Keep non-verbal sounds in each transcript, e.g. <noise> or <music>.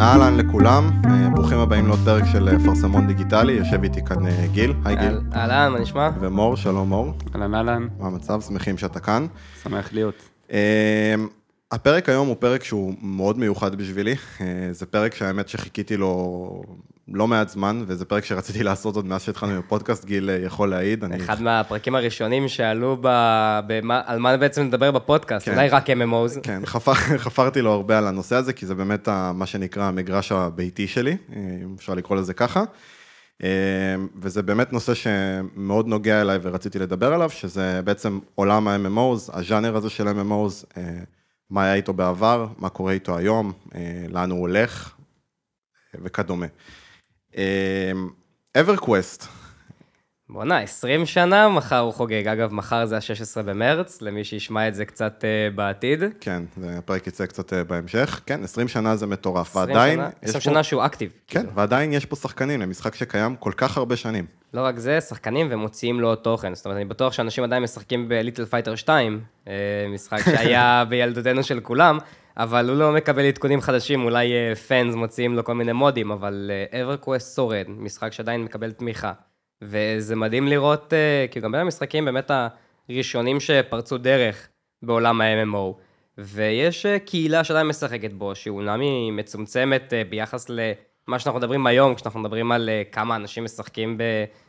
אהלן לכולם, אה, ברוכים הבאים לעוד פרק של אה, פרסמון דיגיטלי, יושב איתי כאן אה, גיל, היי גיל. אהלן, מה נשמע? ומור, שלום מור. אהלן אהלן, מה המצב? שמחים שאתה כאן. שמח להיות. הפרק היום הוא פרק שהוא מאוד מיוחד בשבילי, זה פרק שהאמת שחיכיתי לו לא מעט זמן, וזה פרק שרציתי לעשות עוד מאז שהתחלנו עם הפודקאסט, גיל יכול להעיד. אחד מהפרקים הראשונים שעלו ב... במה... על מה בעצם נדבר בפודקאסט, כן. אולי רק MMOs. כן, חפר... <laughs> חפרתי לו הרבה על הנושא הזה, כי זה באמת מה שנקרא המגרש הביתי שלי, אם אפשר לקרוא לזה ככה. וזה באמת נושא שמאוד נוגע אליי ורציתי לדבר עליו, שזה בעצם עולם ה-MMOs, הז'אנר הזה של MMOs, מה היה איתו בעבר, מה קורה איתו היום, לאן הוא הולך וכדומה. אברקווסט. בואנה, 20 שנה, מחר הוא חוגג. אגב, מחר זה ה-16 במרץ, למי שישמע את זה קצת uh, בעתיד. כן, הפרק יצא קצת uh, בהמשך. כן, 20 שנה זה מטורף, ועדיין... 20 שנה, שנה שהוא active. כן, כאילו. ועדיין יש פה שחקנים למשחק שקיים כל כך הרבה שנים. לא רק זה, שחקנים ומוציאים לו תוכן. זאת אומרת, אני בטוח שאנשים עדיין משחקים ב Little Fighter 2, משחק <laughs> שהיה בילדותנו של כולם. אבל הוא לא מקבל עדכונים חדשים, אולי fans אה, מוציאים לו כל מיני מודים, אבל EverQuest שורד, משחק שעדיין מקבל תמיכה. וזה מדהים לראות, אה, כי גם בין המשחקים באמת הראשונים שפרצו דרך בעולם ה-MMO. ויש קהילה שעדיין משחקת בו, שהיא אומנם היא מצומצמת ביחס למה שאנחנו מדברים היום, כשאנחנו מדברים על כמה אנשים משחקים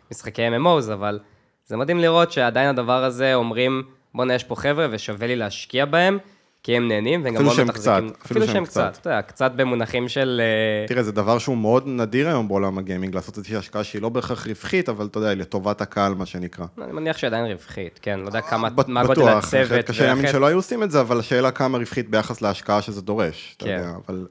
במשחקי MMOs, אבל זה מדהים לראות שעדיין הדבר הזה אומרים, בוא'נה, יש פה חבר'ה ושווה לי להשקיע בהם. כי הם נהנים, והם גם מאוד מתחזקים. אפילו שהם קצת. אתה יודע, קצת במונחים של... אה, תראה, זה דבר שהוא מאוד נדיר היום בעולם הגיימינג, לעשות איזושהי השקעה שהיא לא בהכרח רווחית, אבל אתה יודע, לטובת הקהל, מה שנקרא. אני מניח שעדיין רווחית, כן, לא יודע כמה, מה גודל הצוות. בטוח, קשה להאמין שלא היו עושים את זה, אבל השאלה כמה רווחית ביחס להשקעה שזה דורש. כן. אבל...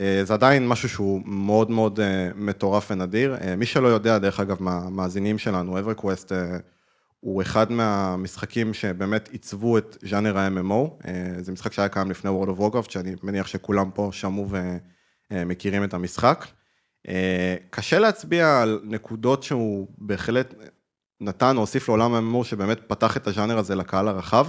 אה, זה עדיין משהו שהוא מאוד מאוד אה, מטורף ונדיר. מי שלא יודע, דרך אגב, מהמאזינים שלנו, אברקווסט הוא אחד מהמשחקים שבאמת עיצבו את ז'אנר ה-MMO, אה, זה משחק שהיה קיים לפני World of Warcraft, שאני מניח שכולם פה שמעו ומכירים את המשחק. אה, קשה להצביע על נקודות שהוא בהחלט נתן או הוסיף לעולם ה-MMO, שבאמת פתח את הז'אנר הזה לקהל הרחב,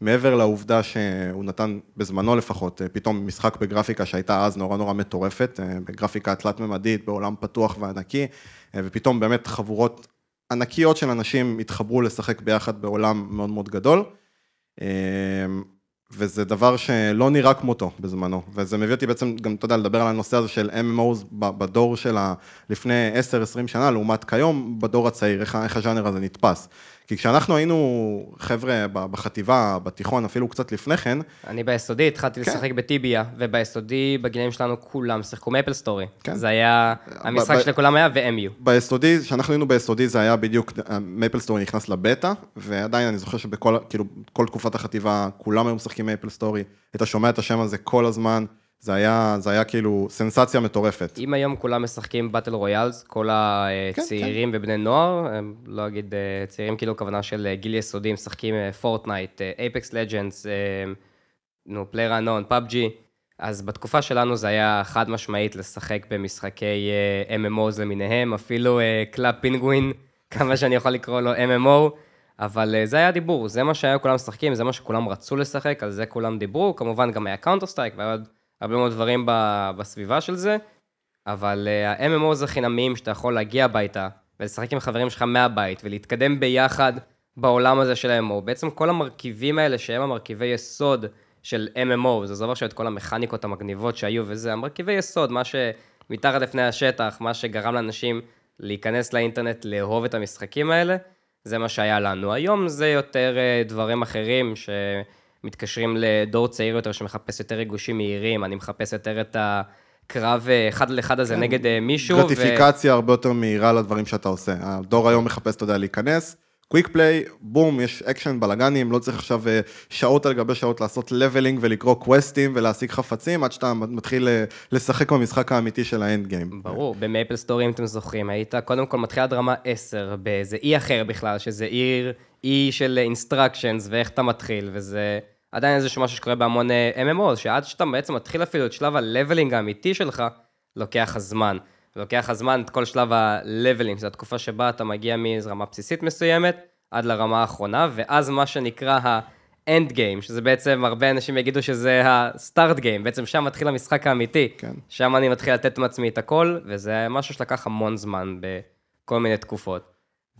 מעבר לעובדה שהוא נתן, בזמנו לפחות, אה, פתאום משחק בגרפיקה שהייתה אז נורא נורא מטורפת, בגרפיקה תלת-ממדית, בעולם פתוח וענקי, ופתאום באמת חבורות ענקיות של אנשים התחברו לשחק ביחד בעולם מאוד מאוד גדול, אמ, וזה דבר שלא נראה כמותו בזמנו, וזה מביא אותי בעצם גם, אתה יודע, לדבר על הנושא הזה של MMOs בדור של לפני 10-20 שנה, לעומת כיום, בדור הצעיר, איך, איך הז'אנר הזה נתפס. כי כשאנחנו היינו חבר'ה בחטיבה, בתיכון, אפילו קצת לפני כן... אני ביסודי התחלתי כן. לשחק ב Tibia, וביסודי, בגילאים שלנו כולם שיחקו MapleStory. כן. זה היה, המשחק של כולם היה ו-MU. ביסודי, כשאנחנו היינו ביסודי, זה היה בדיוק, MapleStory נכנס לבטא, ועדיין אני זוכר שבכל, כאילו, כל תקופת החטיבה, כולם היו משחקים MapleStory, היית שומע את השם הזה כל הזמן. זה היה, זה היה כאילו סנסציה מטורפת. אם היום כולם משחקים battle royales, כל הצעירים כן, כן. ובני נוער, לא אגיד אה, צעירים כאילו כוונה של אה, גיל יסודי, משחקים Fortnite, Apex Legends, נו, PlayerUnknown, PUBG, אז בתקופה שלנו זה היה חד משמעית לשחק במשחקי אה, MMOs למיניהם, אפילו Club Penguin, <laughs> כמה שאני יכול לקרוא לו MMO, אבל זה היה דיבור, זה מה שהיו כולם משחקים, זה מה שכולם רצו לשחק, על זה כולם דיברו, כמובן גם היה Counter-Strike והיה עוד... הרבה מאוד דברים בסביבה של זה, אבל אה, ה-MMO זה חינמיים שאתה יכול להגיע הביתה ולשחק עם חברים שלך מהבית ולהתקדם ביחד בעולם הזה של MMO. בעצם כל המרכיבים האלה שהם המרכיבי יסוד של MMO, זה עזוב עכשיו את כל המכניקות המגניבות שהיו וזה, המרכיבי יסוד, מה שמתחת לפני השטח, מה שגרם לאנשים להיכנס לאינטרנט, לאהוב את המשחקים האלה, זה מה שהיה לנו. היום זה יותר אה, דברים אחרים ש... מתקשרים לדור צעיר יותר שמחפש יותר ריגושים מהירים, אני מחפש יותר את הקרב אה, אחד על אחד הזה כן. נגד אה, מישהו. גרטיפיקציה ו... הרבה יותר מהירה לדברים שאתה עושה. הדור היום מחפש, אתה יודע, להיכנס. quick play, בום, יש אקשן, בלאגנים, לא צריך עכשיו אה, שעות על גבי שעות לעשות leveling ולקרוא קווסטים ולהשיג חפצים, עד שאתה מתחיל לשחק במשחק האמיתי של ה end game. ברור, ב MapleStory, אם אתם זוכרים, היית קודם כל מתחיל עד רמה 10, באיזה אי אחר בכלל, שזה עיר, אי של instructions, ואיך אתה מתחיל, וזה... עדיין איזשהו משהו שקורה בהמון MMO, שעד שאתה בעצם מתחיל אפילו את שלב ה leveling האמיתי שלך, לוקח הזמן. לוקח הזמן את כל שלב ה leveling, זו התקופה שבה אתה מגיע מאיזו רמה בסיסית מסוימת, עד לרמה האחרונה, ואז מה שנקרא ה-end game, שזה בעצם, הרבה אנשים יגידו שזה ה-start game, בעצם שם מתחיל המשחק האמיתי. כן. שם אני מתחיל לתת מעצמי את הכל, וזה משהו שלקח המון זמן בכל מיני תקופות.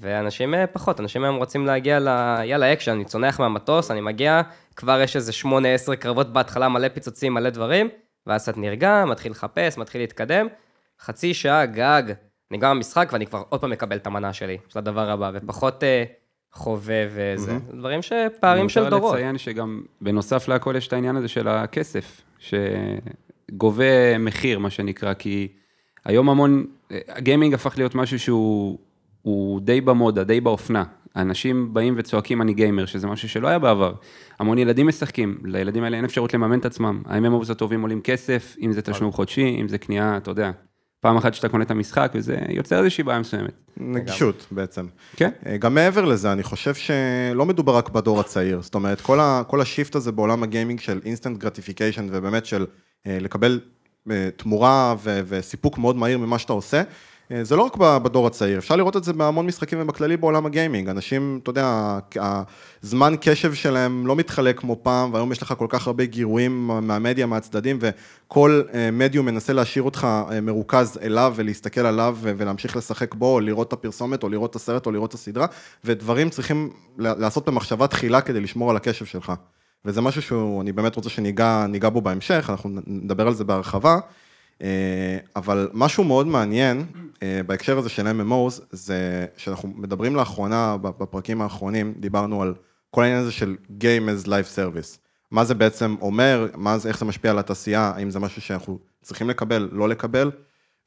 ואנשים אה, פחות, אנשים היום רוצים להגיע ל... יאללה, אקשן, אני צונח מהמטוס, אני מגיע, כבר יש איזה 8-10 קרבות בהתחלה, מלא פיצוצים, מלא דברים, ואז קצת נרגע, מתחיל לחפש, מתחיל להתקדם, חצי שעה גג, נגמר המשחק ואני כבר עוד פעם מקבל את המנה שלי, של הדבר הבא, ופחות אה, חובב וזה, mm-hmm. דברים שפערים של דורות. אני רוצה לציין שגם בנוסף להכל יש את העניין הזה של הכסף, שגובה מחיר, מה שנקרא, כי היום המון, הגיימינג הפך להיות משהו שהוא די במודה, די באופנה. אנשים באים וצועקים אני גיימר, שזה משהו שלא היה בעבר. המון ילדים משחקים, לילדים האלה אין אפשרות לממן את עצמם. ה-MMOs הטובים עולים כסף, אם זה תשלום חודשי, אם זה קנייה, אתה יודע, פעם אחת שאתה קונה את המשחק, וזה יוצר איזושהי בעיה מסוימת. נגישות בעצם. כן. אה, גם מעבר לזה, אני חושב שלא מדובר רק בדור הצעיר, זאת אומרת, כל, ה, כל ה shift הזה בעולם הגיימינג של instant gratification, ובאמת של אה, לקבל אה, תמורה ו, וסיפוק מאוד מהיר ממה שאתה עושה, זה לא רק בדור הצעיר, אפשר לראות את זה בהמון משחקים ובכללי בעולם הגיימינג. אנשים, אתה יודע, הזמן קשב שלהם לא מתחלק כמו פעם, והיום יש לך כל כך הרבה גירויים מהמדיה, מהצדדים, וכל אה, מדיום מנסה להשאיר אותך אה, מרוכז אליו ולהסתכל עליו ולהמשיך לשחק בו, או לראות את הפרסומת, או לראות את הסרט, או לראות את הסדרה, ודברים צריכים לעשות במחשבה תחילה כדי לשמור על הקשב שלך. וזה משהו שאני באמת רוצה שניגע בו בהמשך, אנחנו נדבר על זה בהרחבה. אה, אבל משהו מאוד מעניין אה, בהקשר הזה של MMOs, זה שאנחנו מדברים לאחרונה, בפרקים האחרונים, דיברנו על כל העניין הזה של Game as Life Service. מה זה בעצם אומר, מה זה, איך זה משפיע על התעשייה, האם זה משהו שאנחנו צריכים לקבל, לא לקבל.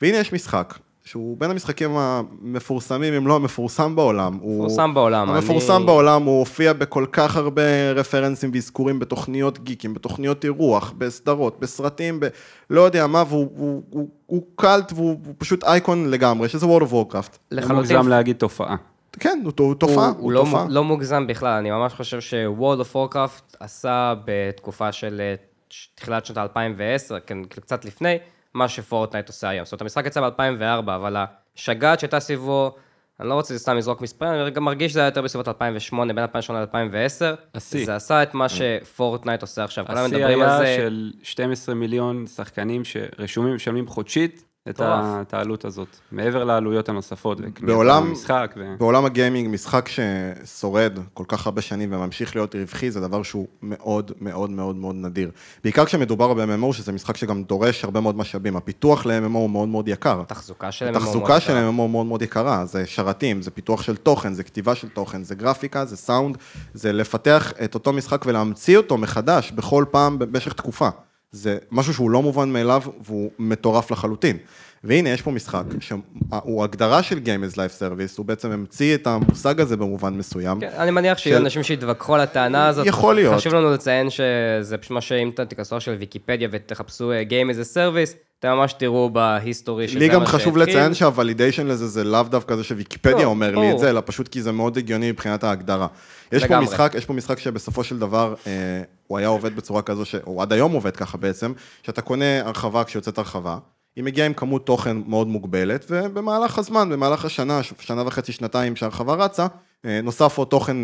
והנה יש משחק, שהוא בין המשחקים המפורסמים, אם לא המפורסם בעולם. מפורסם בעולם. המפורסם אני... בעולם, הוא הופיע בכל כך הרבה רפרנסים ואזכורים בתוכניות גיקים, בתוכניות אירוח, בסדרות, בסרטים, ב... לא יודע מה, והוא הוא, הוא, הוא קלט והוא פשוט אייקון לגמרי, שזה World of Warcraft. לחלוטין. מוגזם להגיד תופעה. כן, הוא תופעה, הוא, הוא לא, תופעה. לא מוגזם בכלל, אני ממש חושב ש-World of Warcraft עשה בתקופה של אה, תחילת שנות 2010, כן, קצת לפני, מה שפורטנייט עושה היום. זאת אומרת, המשחק יצא ב-2004, אבל השגעת שהייתה סביבו, אני לא רוצה סתם לזרוק מספרים, אני גם מרגיש שזה היה יותר בסביבות 2008, בין 2008 ל-2010. השיא. זה עשה את מה שפורטנייט עושה עכשיו. השיא היה של 12 מיליון שחקנים שרשומים ומשלמים חודשית, את העלות הזאת, מעבר לעלויות הנוספות, בעולם, המשחק. ו... בעולם הגיימינג, משחק ששורד כל כך הרבה שנים וממשיך להיות רווחי, זה דבר שהוא מאוד מאוד מאוד מאוד נדיר. בעיקר כשמדובר ב-MMO, שזה משחק שגם דורש הרבה מאוד משאבים. הפיתוח ל-MMO הוא מאוד מאוד יקר. התחזוקה של MMO. התחזוקה של MMO מאוד מאוד יקרה, זה שרתים, זה פיתוח של תוכן, זה כתיבה של תוכן, זה גרפיקה, זה סאונד, זה לפתח את אותו משחק ולהמציא אותו מחדש בכל פעם במשך תקופה. זה משהו שהוא לא מובן מאליו והוא מטורף לחלוטין. והנה, יש פה משחק שהוא הגדרה של Game as Life Service, הוא בעצם המציא את המושג הזה במובן מסוים. כן, אני מניח שיהיו של... אנשים שיתווכחו על הטענה הזאת. יכול להיות. חשוב לנו לציין שזה פשוט מה שאם אתם תיכנסו של ויקיפדיה ותחפשו אה, Game as a Service, אתם ממש תראו בהיסטורי שהתחיל. לי גם חשוב לציין שהוולידיישן לזה זה לאו דווקא זה שוויקיפדיה לא, אומר לי את זה, אלא פשוט כי זה מאוד הגיוני מבחינת ההגדרה. יש פה משחק, יש פה משחק שבסופו של דבר, אה, הוא היה עובד בצורה כזו, הוא עד היום עובד ככה בעצם, שאתה קונה הרחבה כשיוצאת הרחבה. היא מגיעה עם כמות תוכן מאוד מוגבלת, ובמהלך הזמן, במהלך השנה, שנה וחצי, שנתיים שהרחבה רצה, אה, נוסף עוד תוכן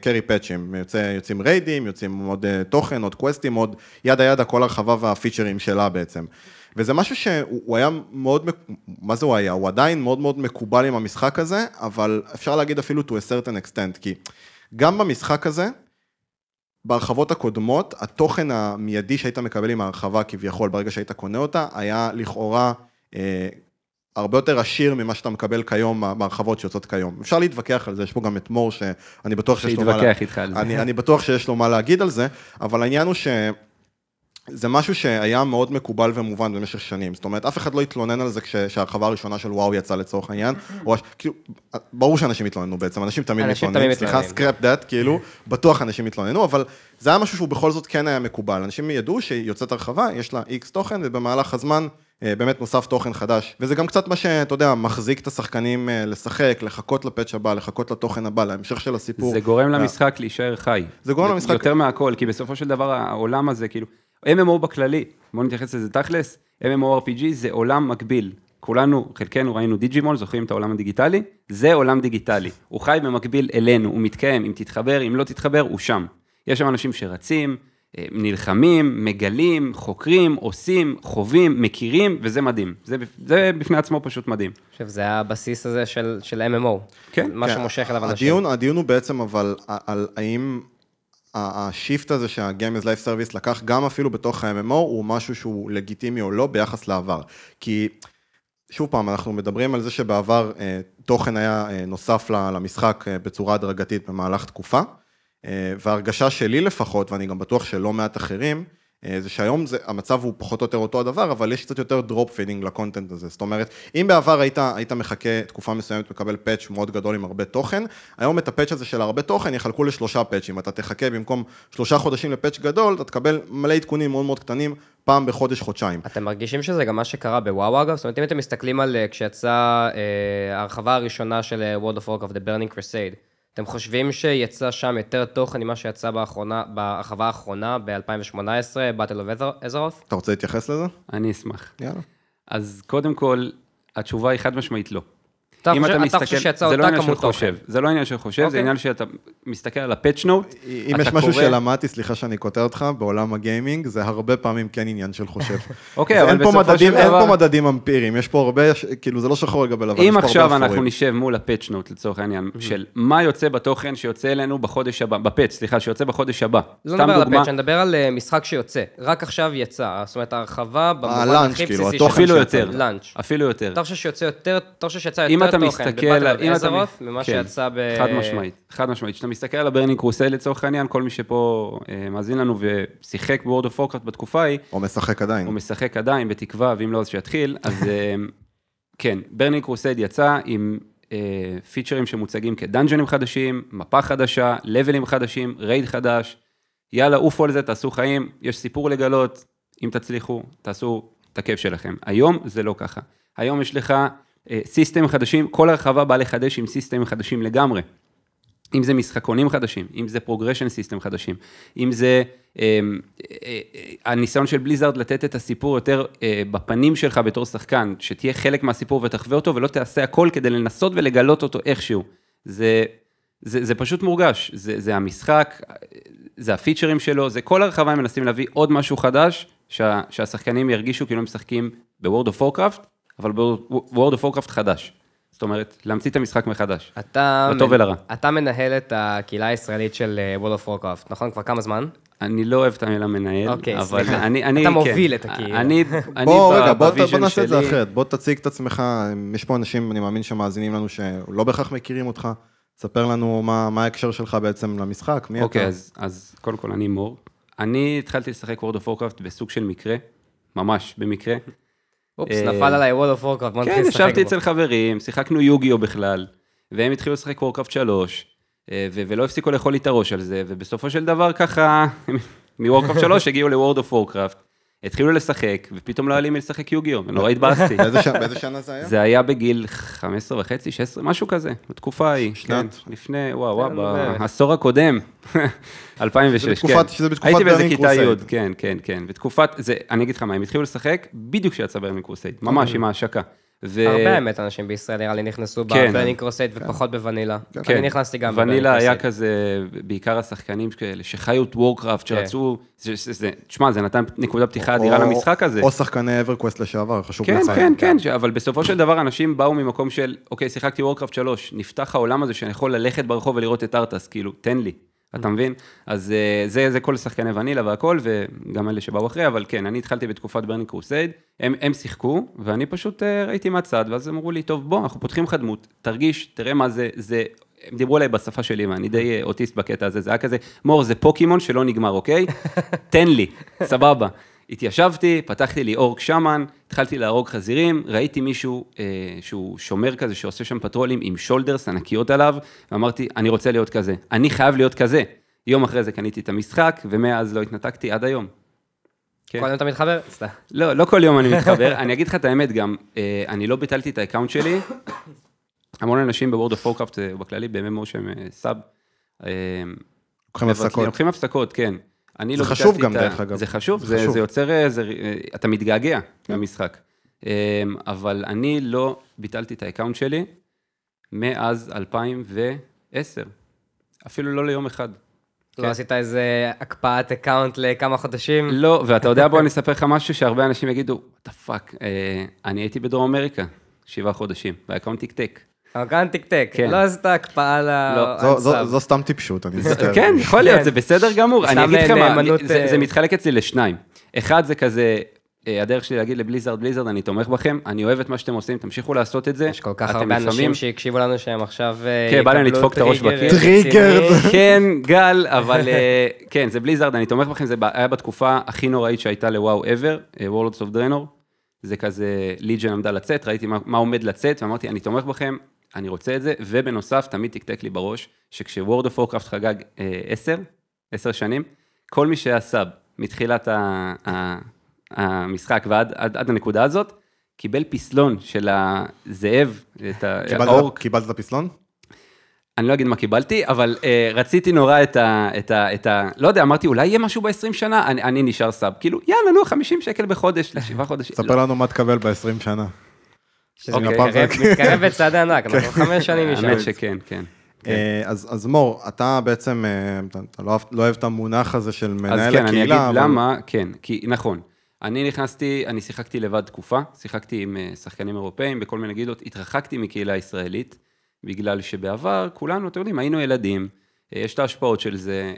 קרי אה, פאצ'ים, יוצא, יוצאים ריידים, יוצאים עוד אה, תוכן, עוד קווסטים, עוד ידה ידה, כל הרחבה והפיצ'רים שלה בעצם. וזה משהו שהוא היה מאוד, מה זה הוא היה? הוא עדיין מאוד מאוד מקובל עם המשחק הזה, אבל אפשר להגיד אפילו to a certain extent, כי גם במשחק הזה, בהרחבות הקודמות, התוכן המיידי שהיית מקבל עם ההרחבה כביכול, ברגע שהיית קונה אותה, היה לכאורה אה, הרבה יותר עשיר ממה שאתה מקבל כיום בהרחבות שיוצאות כיום. אפשר להתווכח על זה, יש פה גם את מור, שאני בטוח שיש לו מה... להתווכח איתך על זה. אני, אני בטוח שיש לו מה להגיד על זה, אבל העניין הוא ש... זה משהו שהיה מאוד מקובל ומובן במשך שנים, זאת אומרת, אף אחד לא התלונן על זה כשההרחבה הראשונה של וואו יצאה לצורך העניין, או כאילו, ברור שאנשים התלוננו בעצם, אנשים תמיד מתלוננים, סליחה, scrap that, כאילו, בטוח אנשים התלוננו, אבל זה היה משהו שהוא בכל זאת כן היה מקובל, אנשים ידעו שיוצאת הרחבה, יש לה X תוכן, ובמהלך הזמן באמת נוסף תוכן חדש, וזה גם קצת מה שאתה יודע, מחזיק את השחקנים לשחק, לחכות ל patch הבא, לחכות לתוכן הבא, להמשך של הסיפור. זה גורם למשחק להישאר חי. זה גורם למשחק... יותר מהכל, כי בסופו של דבר העולם הזה, כאילו, MMO בכללי, בואו נתייחס לזה תכלס, MMORPG זה עולם מקביל. כולנו, חלקנו ראינו דיג'ימול, זוכרים את העולם הדיגיטלי? זה עולם דיגיטלי. הוא חי במקביל אלינו, הוא מתקיים, אם תתחבר, אם לא תתחבר, הוא שם. יש שם אנשים שרצים, אה, נלחמים, מגלים, חוקרים, עושים, חווים, מכירים, וזה מדהים. זה, זה בפני עצמו פשוט מדהים. אני חושב, זה הבסיס הזה של, של MMO. כן. מה כן. שמושך אליו אנשים. הדיון, הדיון הוא בעצם אבל על האם השיפט הזה שה-Game is Life לקח גם אפילו בתוך ה-MMO, הוא משהו שהוא לגיטימי או לא ביחס לעבר. כי, שוב פעם, אנחנו מדברים על זה שבעבר אה, תוכן היה אה, נוסף למשחק אה, בצורה הדרגתית במהלך תקופה, וההרגשה שלי לפחות, ואני גם בטוח שלא מעט אחרים, זה שהיום זה, המצב הוא פחות או יותר אותו הדבר, אבל יש קצת יותר drip feeding ל content הזה. זאת אומרת, אם בעבר היית, היית מחכה תקופה מסוימת מקבל patch מאוד גדול עם הרבה תוכן, היום את ה patch הזה של הרבה תוכן יחלקו לשלושה patchים. אתה תחכה במקום שלושה חודשים ל patch גדול, אתה תקבל מלא עדכונים מאוד מאוד קטנים, פעם בחודש, חודשיים. אתם מרגישים שזה גם מה שקרה בוואו אגב? זאת אומרת, אם אתם מסתכלים על אה, כשיצאה אה, ההרחבה הראשונה של World of Warcraft, The Burning Crusade, אתם חושבים שיצא שם יותר תוכן ממה שיצא באחרונה, בהרחבה האחרונה, ב-2018, Battle of Azeroth? אתה רוצה להתייחס לזה? אני אשמח. יאללה. אז קודם כל, התשובה היא חד משמעית לא. אתה חושב, אתה מסתכל, חושב שיצא אותה לא כמות תוכן. זה לא עניין של חושב, okay. זה אוקיי. עניין שאתה מסתכל על הפאצ' נוט, אם יש משהו קורא... שלמדתי, סליחה שאני קוטע אותך, בעולם הגיימינג, זה הרבה פעמים כן עניין של חושב. <laughs> אוקיי, אבל בסופו מדדים, של דבר... אין פה מדדים אמפיריים, יש פה הרבה, כאילו זה לא שחור לגבי לבן, אם עכשיו אנחנו נשב מול הפאצ' נוט לצורך העניין, mm-hmm. של מה יוצא בתוכן שיוצא אלינו בחודש הבא, בפאצ', סליחה, שיוצא בחודש הבא. לא נדבר על הפאצ', אני מדבר על אה, משחק שיוצא, רק עכשיו יצא, זאת אומרת ההרחבה במובן הכי בסיסי אפילו יותר, אפילו יותר. אתה חושב שיצא יותר תוכן אם אתה... ממה כן, שיצא ב... חד משמעית, חד משמעית. כשאתה מסתכל על הברנינג קרוסל לצורך העניין, כל מי שפה אה, מאזין לנו ושיחק ב World of Warcraft בתקופה ההיא, או משחק עדיין. או משחק עדיין, בתקווה, ואם לא אז שיתחיל, אז אה, <laughs> כן, Burning Crusade יצא עם אה, פיצ'רים שמוצגים כדאנג'נים חדשים, מפה חדשה, לבלים חדשים, raid חדש, יאללה, עופו על זה, תעשו חיים, יש סיפור לגלות, אם תצליחו, תעשו את הכיף שלכם. היום זה לא ככה. היום יש לך סיסטמים חדשים, כל הרחבה באה לחדש עם סיסטמים חדשים לגמרי. אם זה משחקונים חדשים, אם זה progression system חדשים, אם זה אה, אה, הניסיון של Blizzard לתת את הסיפור יותר אה, בפנים שלך בתור שחקן, שתהיה חלק מהסיפור ותחווה אותו ולא תעשה הכל כדי לנסות ולגלות אותו איכשהו. זה, זה, זה פשוט מורגש, זה, זה המשחק, זה הפיצ'רים שלו, זה כל הרחבה הם מנסים להביא עוד משהו חדש, שה, שהשחקנים ירגישו כאילו הם משחקים ב World of Warcraft, אבל ב World of Warcraft חדש. זאת אומרת, להמציא את המשחק מחדש, אתה לטוב ולרע. אתה מנהל את הקהילה הישראלית של World of Warcraft, נכון? כבר כמה זמן? אני לא אוהב את המילה מנהל, אוקיי, אבל סליחה. אני, אני, אתה כן. מוביל את הקהילה. אני, אני בוא, רגע, בוא, בוא נעשה את זה אחרת, בוא תציג את עצמך, יש פה אנשים, אני מאמין שמאזינים לנו, שלא בהכרח מכירים אותך, ספר לנו מה, מה ההקשר שלך בעצם למשחק, מי אוקיי, אתה? אז, אז קודם כל אני מור. אני התחלתי לשחק World of Warcraft בסוג של מקרה, ממש במקרה. אופס, אה, נפל עליי World of Warcraft, בוא כן, ישבתי. אצל חברים, שיחקנו יוגיו בכלל, והם התחילו לשחק Warcraft 3, אה, ולא הפסיקו לאכול לי את הראש על זה, ובסופו של דבר ככה, <laughs> מ Warcraft 3 הגיעו ל World of Warcraft, התחילו לשחק, ופתאום לא היה לי מי לשחק יוגיו, ונורא התבאסתי. <laughs> באיזה שנה זה היה? זה היה בגיל 15 וחצי, 16, משהו כזה, בתקופה ההיא. שנת? כן, לפני, וואו, וואו, בערך. בעשור הקודם, <laughs> 2006, זה כן. בתקופת- שזה בתקופת הייתי באיזה Burning כיתה י', Crusade. כן, כן, כן. בתקופת, זה, אני אגיד לך מה, הם התחילו לשחק בדיוק כשיצא Burning Crusade, ממש עם ההשקה. ו- הרבה האמת אנשים בישראל נראה לי נכנסו כן. ב Burning Crusade ופחות בוונילה. כן. אני נכנסתי גם ונילה ב Burning היה. כזה, בעיקר השחקנים כאלה, שחיו את Warcraft, כן. שרצו, זה- זה- זה- תשמע, זה נתן נקודה פתיחה אדירה או- למשחק הזה. או שחקני EverQuest לשעבר, חשוב כן, לציין. כן, כן, ש- אבל בסופו של דבר אנשים באו ממקום של, אוקיי, שיחקתי Warcraft 3, נפתח העולם הזה שאני יכול ללכת ברחוב ולראות את ארטס, כאילו, תן לי, אתה מבין? אז אה, זה, זה כל שחקני ונילה והכל, וגם אלה שבאו אחרי, אבל כן, אני התחלתי בתקופת Burning Crusade, הם, הם שיחקו, ואני פשוט אה, ראיתי מהצד, ואז אמרו לי, טוב, בוא, אנחנו פותחים לך דמות, תרגיש, תראה מה זה, זה... הם דיברו אליי בשפה שלי, ואני די אה, אוטיסט בקטע הזה, זה היה כזה, מור, זה פוקימון שלא נגמר, אוקיי? <laughs> תן לי, סבבה. התיישבתי, פתחתי לי אורק שמן, התחלתי להרוג חזירים, ראיתי מישהו אה, שהוא שומר כזה, שעושה שם פטרולים עם shoulders ענקיות עליו, ואמרתי, אני רוצה להיות כזה, אני חייב להיות כזה. יום אחרי זה קניתי את המשחק, ומאז לא התנתקתי עד היום. כן. כל יום אתה מתחבר? סתם. לא, לא כל יום אני <laughs> מתחבר. אני אגיד לך את האמת גם, אה, אני לא ביטלתי את ה account שלי. המון אנשים ב World of Warcraft בכללי, ב-MMO שהם sub. לוקחים הפסקות. לוקחים הפסקות, כן. זה לא חשוב גם, דרך אגב. זה חשוב, זה, זה יוצר, זה, אתה מתגעגע כן. למשחק. אבל אני לא ביטלתי את ה account שלי מאז 2010, אפילו לא ליום אחד. לא כן. עשית איזה הקפאת account לכמה חודשים? לא, ואתה יודע, בוא אני אספר לך משהו שהרבה אנשים יגידו, what the fuck, אני הייתי בדרום אמריקה, שבעה חודשים, וה account תקתק. ה account תקתק, כן. לא עשית הקפאה ל... לא, זו סתם טיפשות, אני מצטער. כן, יכול להיות, זה בסדר גמור. אני אגיד לך מה, זה מתחלק אצלי לשניים. אחד זה כזה, אה, הדרך שלי להגיד ל Blizzard, Blizzard, אני תומך בכם, אני אוהב את מה שאתם עושים, תמשיכו לעשות את זה. יש כל כך הרבה אנשים שהקשיבו לנו שהם עכשיו אה, כן, בא להם לדפוק את הראש בקיר. טריגר. <laughs> כן, גל, אבל אה, כן, זה Blizzard, אני תומך בכם, זה היה בתקופה הכי נוראית שהייתה לוואו ever, Warlords of Draenor. זה כזה, Legion עמדה לצאת, ראיתי מה עומד לצאת, ואמרתי, אני תומך בכם, אני רוצה את זה, ובנוסף, תמיד תקתק לי בראש, שכש World of Warcraft חגג עשר, עשר שנים, כל מי שהיה סאב מתחילת המשחק ועד עד, עד הנקודה הזאת, קיבל פסלון של הזאב, את האורק. קיבלת את הפסלון? אני לא אגיד מה קיבלתי, אבל uh, רציתי נורא את ה, את, ה, את ה... לא יודע, אמרתי, אולי יהיה משהו ב-20 שנה, אני, אני נשאר סאב. כאילו, יאללה, נו, 50 שקל בחודש, לשבעה חודשים. ספר לנו מה תקבל ב-20 שנה. שזה מתקרב בצעדי ענק, אנחנו חמש שנים משם. האמת שכן, כן. אה, אז, מור, אתה בעצם, אה, אתה, לא, לא אוהב את המונח הזה של מנהל הקהילה. אז כן, אני אגיד. למה, כן, כי נכון. אני נכנסתי, אני שיחקתי לבד תקופה, שיחקתי עם אה, שחקנים אירופאים בכל מיני גידות, התרחקתי מקהילה ישראלית, בגלל שבעבר כולנו, אתם יודעים, היינו ילדים, יש את ההשפעות של זה,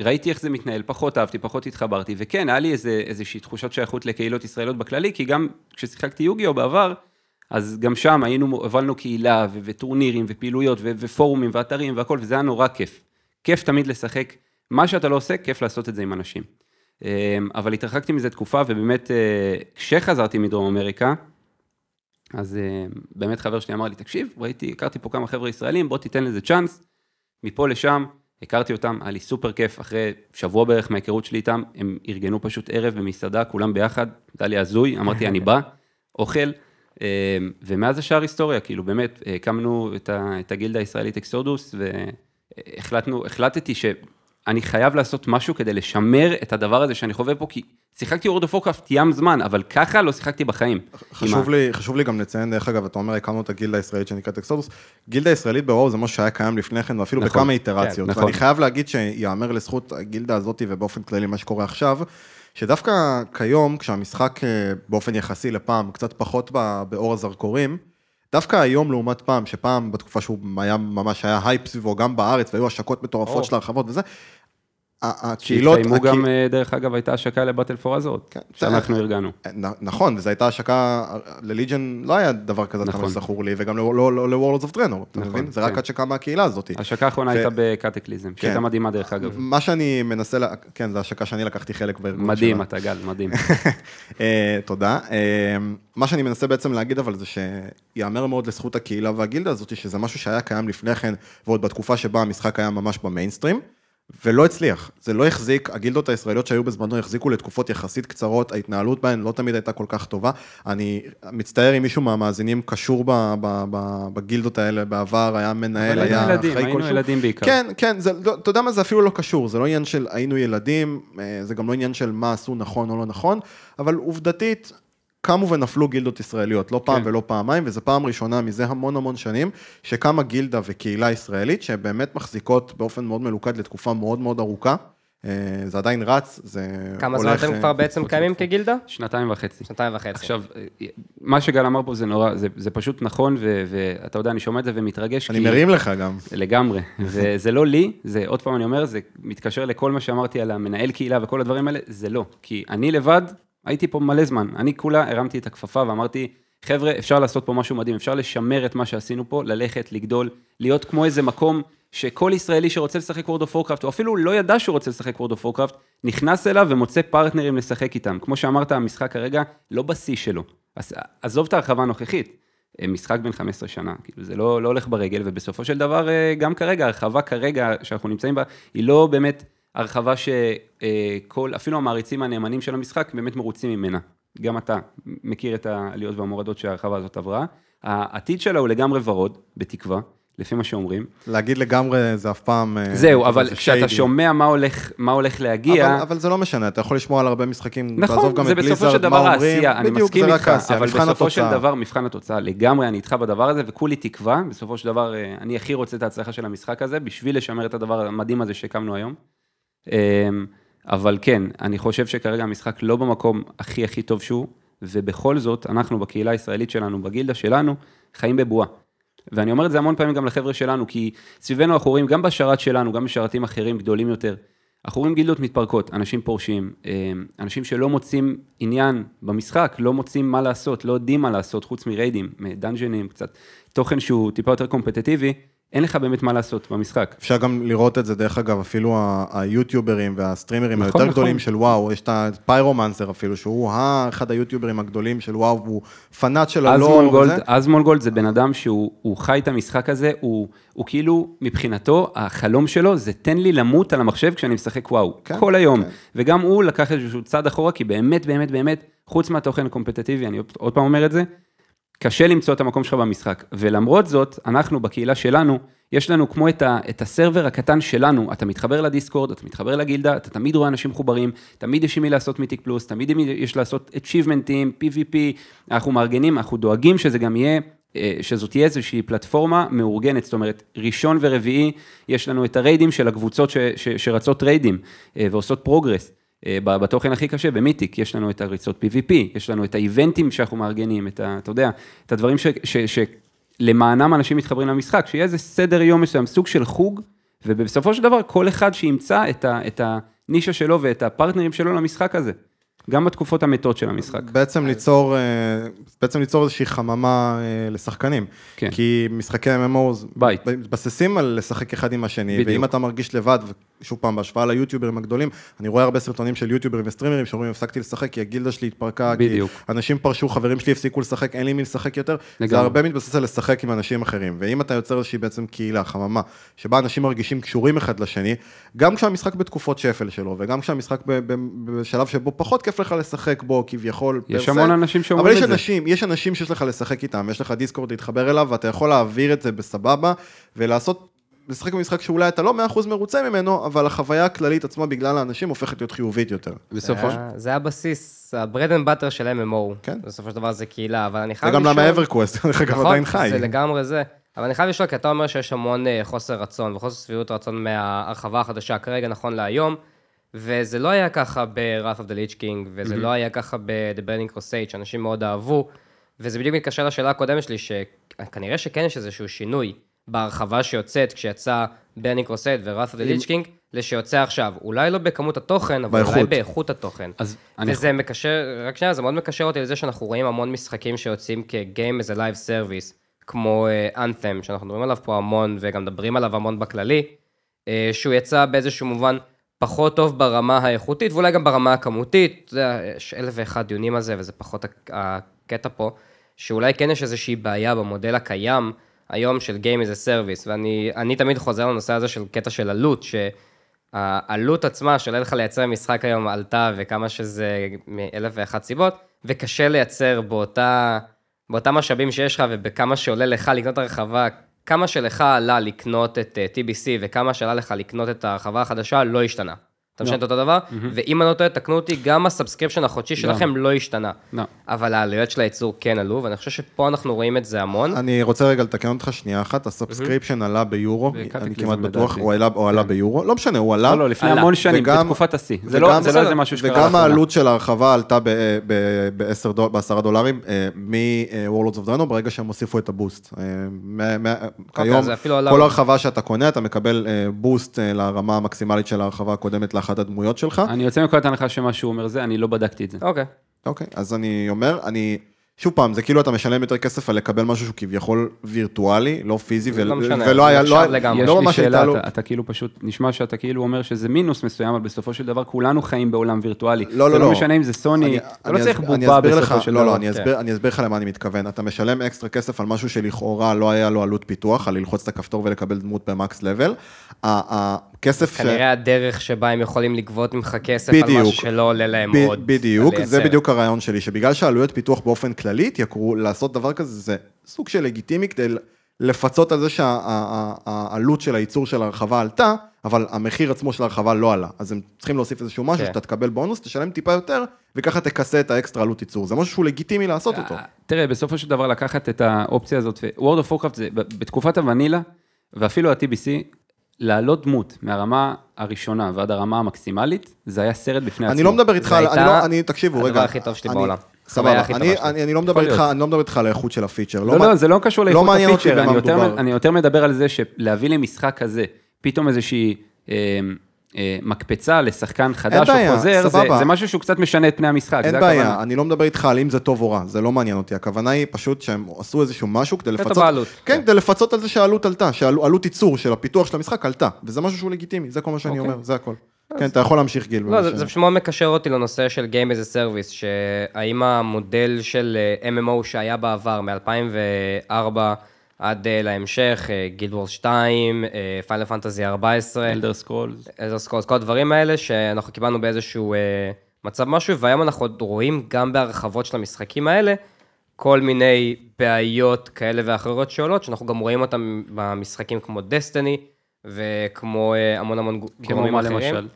ראיתי איך זה מתנהל, פחות אהבתי, פחות התחברתי, וכן, היה לי איזה, איזושהי תחושת שייכות לקהילות ישראליות בכללי, כי גם כששיחקתי יוגיו בעבר, אז גם שם היינו, הובלנו קהילה ו- וטורנירים ופעילויות ו- ופורומים ואתרים והכל, וזה היה נורא כיף. כיף תמיד לשחק, מה שאתה לא עושה, כיף לעשות את זה עם אנשים. אמ, אבל התרחקתי מזה תקופה, ובאמת, אה, כשחזרתי מדרום אמריקה, אז אה, באמת חבר שלי אמר לי, תקשיב, ראיתי, הכרתי פה כמה חבר'ה ישראלים, בוא תיתן לזה צ'אנס. מפה לשם, הכרתי אותם, היה לי סופר כיף, אחרי שבוע בערך מההיכרות שלי איתם, הם ארגנו פשוט ערב במסעדה, כולם ביחד, היה לי הזוי, אמרתי, אני בא, אוכל. אמ, ומאז השאר היסטוריה, כאילו באמת, הקמנו את, ה, את הגילדה הישראלית Exodus, והחלטנו, החלטתי שאני חייב לעשות משהו כדי לשמר את הדבר הזה שאני חווה פה, כי שיחקתי World of Warcraft ים זמן, אבל ככה לא שיחקתי בחיים. חשוב לי, חשוב לי גם לציין, דרך אגב, אתה אומר, הקמנו את הגילדה הישראלית שנקראת Exodus, גילדה הישראלית ברור זה משהו שהיה קיים לפני כן, ואפילו נכון, בכמה איטרציות. כן, נכון. ואני חייב להגיד שיאמר לזכות הגילדה הזאת, ובאופן כללי מה שקורה עכשיו, שדווקא כיום, כשהמשחק אה, באופן יחסי לפעם קצת פחות באור הזרקורים, דווקא היום לעומת פעם, שפעם בתקופה שהוא היה ממש היה הייפ סביבו, גם בארץ, והיו השקות מטורפות של הרחבות וזה, הקהילות... שהתקיימו גם, אה, דרך אגב, הייתה השקה ל Battle for Azeroth, כן, שאנחנו ארגנו. אה, נכון, וזו הייתה השקה, ל Legion לא היה דבר כזה, נכון. כמה זכור לי, וגם ל-Warlords of Draenor, אתה נכון, מבין? זה רק כן. השקה מהקהילה הזאת. השקה האחרונה הייתה ב Cataclysm, שהייתה כן. מדהימה דרך אגב. מה שאני מנסה, כן, זו השקה שאני לקחתי חלק בארגון שלה. מדהים, אתה גל, מדהים. <laughs> אה, תודה. מה שאני מנסה בעצם להגיד, אבל זה שיאמר מאוד לזכות הקהילה והגילדה הזאת, שזה משהו שהיה קיים לפני כן, ועוד בתקופה שבה המשחק היה ממש במיינסטרים. ולא הצליח, זה לא החזיק, הגילדות הישראליות שהיו בזמנו החזיקו לתקופות יחסית קצרות, ההתנהלות בהן לא תמיד הייתה כל כך טובה. אני מצטער אם מישהו מהמאזינים קשור ב, ב, ב, בגילדות האלה בעבר, היה מנהל, היה אחראי כלשהו. היינו ילדים בעיקר. כן, כן, לא, אתה יודע מה, זה אפילו לא קשור, זה לא עניין של היינו ילדים, אה, זה גם לא עניין של מה עשו נכון או לא נכון, אבל עובדתית, קמו ונפלו גילדות ישראליות, לא פעם כן. ולא פעמיים, וזו פעם ראשונה מזה המון המון שנים, שקמה גילדה וקהילה ישראלית, שבאמת מחזיקות באופן מאוד מלוכד לתקופה מאוד מאוד ארוכה. אה, זה עדיין רץ, זה כמה הולך... כמה זמן אתם כבר בעצם קיימים כגילדה? שנתיים וחצי. שנתיים וחצי. עכשיו, מה שגל אמר פה זה נורא, זה, זה פשוט נכון, ו, ואתה יודע, אני שומע את זה ומתרגש. אני כי... מרים לך גם. לגמרי. <laughs> וזה לא לי, זה, עוד פעם אני אומר, זה מתקשר לכל מה שאמרתי על המנהל קהילה וכל הדברים האלה, זה לא. כי אני לבד, הייתי פה מלא זמן, אני כולה הרמתי את הכפפה ואמרתי, חבר'ה, אפשר לעשות פה משהו מדהים, אפשר לשמר את מה שעשינו פה, ללכת, לגדול, להיות כמו איזה מקום שכל ישראלי שרוצה לשחק World of Warcraft, או אפילו לא ידע שהוא רוצה לשחק World of Warcraft, נכנס אליו ומוצא פרטנרים לשחק איתם. כמו שאמרת, המשחק כרגע לא בשיא שלו. אז עזוב את ההרחבה הנוכחית, אה, משחק בן 15 שנה, כאילו זה לא, לא הולך ברגל, ובסופו של דבר, אה, גם כרגע, ההרחבה כרגע שאנחנו נמצאים בה, היא לא באמת הרחבה שכל, אפילו המעריצים הנאמנים של המשחק באמת מרוצים ממנה. גם אתה מכיר את העליות והמורדות שההרחבה הזאת עברה. העתיד שלה הוא לגמרי ורוד, בתקווה. לפי מה שאומרים. להגיד לגמרי זה אף פעם... אה, זהו, אבל כשאתה שומע מה הולך, מה הולך להגיע... אבל, אבל זה לא משנה, אתה יכול לשמוע על הרבה משחקים, נכון, זה בסופו של דבר העשייה, אני מסכים איתך, אבל בסופו התוצאה. של דבר מבחן התוצאה, לגמרי אני איתך בדבר הזה, וכולי תקווה, בסופו של דבר אה, אני הכי רוצה את ההצלחה של המשחק הזה, בשביל לשמר את הדבר המדהים הזה שהקמנו היום. אמ, אבל כן, אני חושב שכרגע המשחק לא במקום הכי הכי טוב שהוא, ובכל זאת, אנחנו בקהילה הישראלית שלנו, בגילדה שלנו, חיים בבועה. ואני אומר את זה המון פעמים גם לחבר'ה שלנו, כי סביבנו אנחנו רואים, גם בשרת שלנו, גם בשרתים אחרים גדולים יותר, אנחנו רואים גילדות מתפרקות, אנשים פורשים, אה, אנשים שלא מוצאים עניין במשחק, לא מוצאים מה לעשות, לא יודעים מה לעשות, חוץ מריידים, דאנג'נים, קצת תוכן שהוא טיפה יותר קומפטטיבי, אין לך באמת מה לעשות במשחק. אפשר גם לראות את זה, דרך אגב, אפילו היוטיוברים והסטרימרים נכון, היותר נכון. גדולים של וואו, יש את הפיירומנסר אפילו, שהוא אחד היוטיוברים הגדולים של וואו, והוא פנאט של הלור. גולד, אזמון גולד זה בן אדם שהוא חי את המשחק הזה, הוא, הוא כאילו, מבחינתו, החלום שלו זה תן לי למות על המחשב כשאני משחק וואו, כן, כל היום. כן. וגם הוא לקח איזשהו צעד אחורה, כי באמת, באמת, באמת, חוץ מהתוכן הקומפטטיבי, אני עוד פעם אומר את זה, קשה למצוא את המקום שלך במשחק. ולמרות זאת, אנחנו בקהילה שלנו, יש לנו כמו את, ה, את ה server הקטן שלנו, אתה מתחבר ל Discord, אתה מתחבר לגילדה, אתה תמיד רואה אנשים מחוברים, תמיד יש עם מי לעשות Mythic plus, תמיד יש לעשות achievementים, PvP, אנחנו מארגנים, אנחנו דואגים שזה גם יהיה אה, שזאת תהיה איזושהי פלטפורמה מאורגנת, זאת אומרת, ראשון ורביעי, יש לנו את הריידים של הקבוצות ש, ש, שרצות ריידים אה, ועושות progress. אה, בתוכן הכי קשה, ב Mythic, יש לנו את הריצות PvP, יש לנו את האיבנטים שאנחנו מארגנים, את ה... אתה יודע, את הדברים ש, ש, שלמענם אנשים מתחברים למשחק, שיהיה איזה סדר יום מסוים, סוג של חוג, ובסופו של דבר כל אחד שימצא את, ה, את הנישה שלו ואת הפרטנרים שלו למשחק הזה. גם בתקופות המתות של המשחק. בעצם ליצור, אה, בעצם ליצור איזושהי חממה אה, לשחקנים. כן. כי משחקי MMOs מתבססים על לשחק אחד עם השני, בדיוק. ואם אתה מרגיש לבד, ושוב פעם, בהשוואה ליוטיוברים הגדולים, אני רואה הרבה סרטונים של יוטיוברים וסטרימרים שאומרים, הפסקתי לשחק כי הגילדה שלי התפרקה, בדיוק. כי אנשים פרשו, חברים שלי הפסיקו לשחק, אין לי מי לשחק יותר. לגמרי. זה הרבה מתבסס על לשחק עם אנשים אחרים. ואם אתה יוצר איזושהי בעצם קהילה, חממה, שבה אנשים מרגישים קשורים אחד לשני, גם כשהמשחק בתקופות שפל שלו, וגם כשהמשחק בשלב שבו פחות כיף לך לשחק בו כביכול. יש המון אנשים שאומרים את זה. אבל יש אנשים, יש אנשים שיש לך לשחק איתם, יש לך Discord להתחבר אליו, ואתה יכול להעביר את זה בסבבה, ולעשות, לשחק במשחק שאולי אתה לא 100% מרוצה ממנו, אבל החוויה הכללית עצמה בגלל האנשים הופכת להיות חיובית יותר. בסופו של... זה הבסיס, ה bread and butter של MMO. כן. בסופו של דבר זה קהילה, אבל אני חייב לשאול... זה גם למה EverQuest, דרך אגב, נכון, עדיין חי. זה לגמרי זה. אבל אני חייב לשאול, כי אתה אומר שיש המון אה, חוסר רצון וחוסר שביעות רצון מההרחבה החדשה כרגע, נכון להיום. וזה לא היה ככה ב-Wrath of the Lich King, וזה mm-hmm. לא היה ככה ב-The Burning Crusade, שאנשים מאוד אהבו, וזה בדיוק מתקשר לשאלה הקודמת שלי, שכנראה שכן יש איזשהו שינוי בהרחבה שיוצאת כשיצא Burning Crusade ו-Wrath of the Lich King, לשיוצא עכשיו. אולי לא בכמות התוכן, אבל באיכות. אולי באיכות התוכן. אז וזה אני... מקשר, רק שנייה, זה מאוד מקשר אותי לזה שאנחנו רואים המון משחקים שיוצאים כ-game as a live service, כמו uh, Anthem, שאנחנו מדברים עליו פה המון, וגם מדברים עליו המון בכללי, uh, שהוא יצא באיזשהו מובן פחות טוב ברמה האיכותית, ואולי גם ברמה הכמותית, אתה יודע, יש אלף ואחד דיונים על זה, וזה פחות הקטע פה, שאולי כן יש איזושהי בעיה במודל הקיים היום של Game as a Service, ואני תמיד חוזר לנושא הזה של קטע של עלות, שהעלות עצמה שעולה לך לייצר משחק היום עלתה, וכמה שזה מאלף ואחת סיבות, וקשה לייצר באותה, באותה משאבים שיש לך, ובכמה שעולה לך לקנות הרחבה כמה שלך עלה לקנות את uh, TBC וכמה שעלה לך לקנות את הרחבה החדשה, לא השתנה. אתה משנה את אותו דבר, ואם אני לא טועה, תקנו אותי, גם ה subscription החודשי שלכם לא השתנה. לא. אבל העלויות של הייצור כן עלו, ואני חושב שפה אנחנו רואים את זה המון. אני רוצה רגע לתקן אותך שנייה אחת, ה subscription עלה ביורו, אני כמעט בטוח, הוא עלה כן. ביורו, לא משנה, הוא עלה. לא, לא, לפני המון שנים, בתקופת השיא. זה לא, לא איזה משהו שקרה וגם העלות של ההרחבה עלתה ב-10 דולרים מ-Worlds of Draenor, ברגע שהם הוסיפו את הבוסט. אה, אוקיי, כיום, כל הרחבה שאתה קונה, אתה מקבל בוסט אה, לרמה המקסימלית של ההרחבה הקודמת אחת הדמויות שלך. אני יוצא מנקודת הנחה שמה שהוא אומר זה, אני לא בדקתי את זה. אוקיי. אוקיי, אז אני אומר, אני... שוב פעם, זה כאילו אתה משלם יותר כסף על לקבל משהו שהוא כביכול וירטואלי, לא פיזי, ו- לא משנה, ולא היה, לא, לגמרי. לא ממש הייתה לו... אתה, אתה כאילו פשוט, נשמע שאתה כאילו אומר שזה מינוס מסוים, אבל בסופו של דבר כולנו חיים בעולם וירטואלי. לא, לא, לא. זה לא משנה אם זה סוני, אתה לא צריך בובה בסופו של דבר. לא, לא, אני אסביר, אני אסביר לך למה אני מתכוון. אתה משלם אקסטרה כסף על משהו שלכאורה לא היה לו עלות פיתוח, על ללחוץ את הכפתור ולקבל דמות במקס לבל. כסף ש... כנראה הדרך שבה הם יכולים לגבות ממך כסף בדיוק, על משהו שלא עולה להם ב- עוד. בדיוק, זה בדיוק הרעיון שלי, שבגלל שעלויות פיתוח באופן כללי התייקרו, לעשות דבר כזה זה סוג של לגיטימי כדי לפצות על זה שהעלות של הייצור של הרחבה עלתה, אבל המחיר עצמו של הרחבה לא עלה. אז הם צריכים להוסיף איזשהו משהו, כן. שאתה תקבל בונוס, תשלם טיפה יותר, וככה תכסה את האקסטרה עלות ייצור. זה משהו שהוא לגיטימי לעשות אותו. תראה, בסופו של דבר לקחת את האופציה הזאת, World of Warcraft זה בתקופת הוונילה, ואפילו ה-TBC, להעלות דמות מהרמה הראשונה ועד הרמה המקסימלית, זה היה סרט בפני עצמו. אני לא מדבר איתך, אני לא, אני, תקשיבו, רגע. הדבר הכי טוב שלי בעולם. סבבה, אני, אני, אני לא מדבר איתך, אני לא מדבר איתך על האיכות של הפיצ'ר. לא, לא, לא, זה לא קשור לאיכות לא הפיצ'ר, אני יותר, אני יותר מדבר על זה שלהביא לי משחק כזה, פתאום איזושהי... אה, מקפצה לשחקן חדש או חוזר, זה, זה משהו שהוא קצת משנה את פני המשחק, אין בעיה, הכוונה. אני לא מדבר איתך על אם זה טוב או רע, זה לא מעניין אותי, הכוונה היא פשוט שהם עשו איזשהו משהו כדי לפצות, כן, כן, כדי לפצות על זה שהעלות עלתה, שעלות ייצור של הפיתוח של המשחק עלתה, וזה משהו שהוא לגיטימי, זה כל מה שאני אוקיי. אומר, זה הכל. כן, אתה יכול להמשיך גיל. לא, זה פשוט מאוד מקשר אותי לנושא של Game as a Service, שהאם המודל של אה, MMO שהיה בעבר, מ-2004, עד uh, להמשך, Guild Wars 2, Final Fantasy 14. Elder Scrolls. Elder Scrolls, כל הדברים האלה שאנחנו קיבלנו באיזשהו uh, מצב משהו, והיום אנחנו רואים גם בהרחבות של המשחקים האלה, כל מיני בעיות כאלה ואחרות שעולות, שאנחנו גם רואים אותן במשחקים כמו Destiny, וכמו uh, המון המון גורמים אחרים. למשל?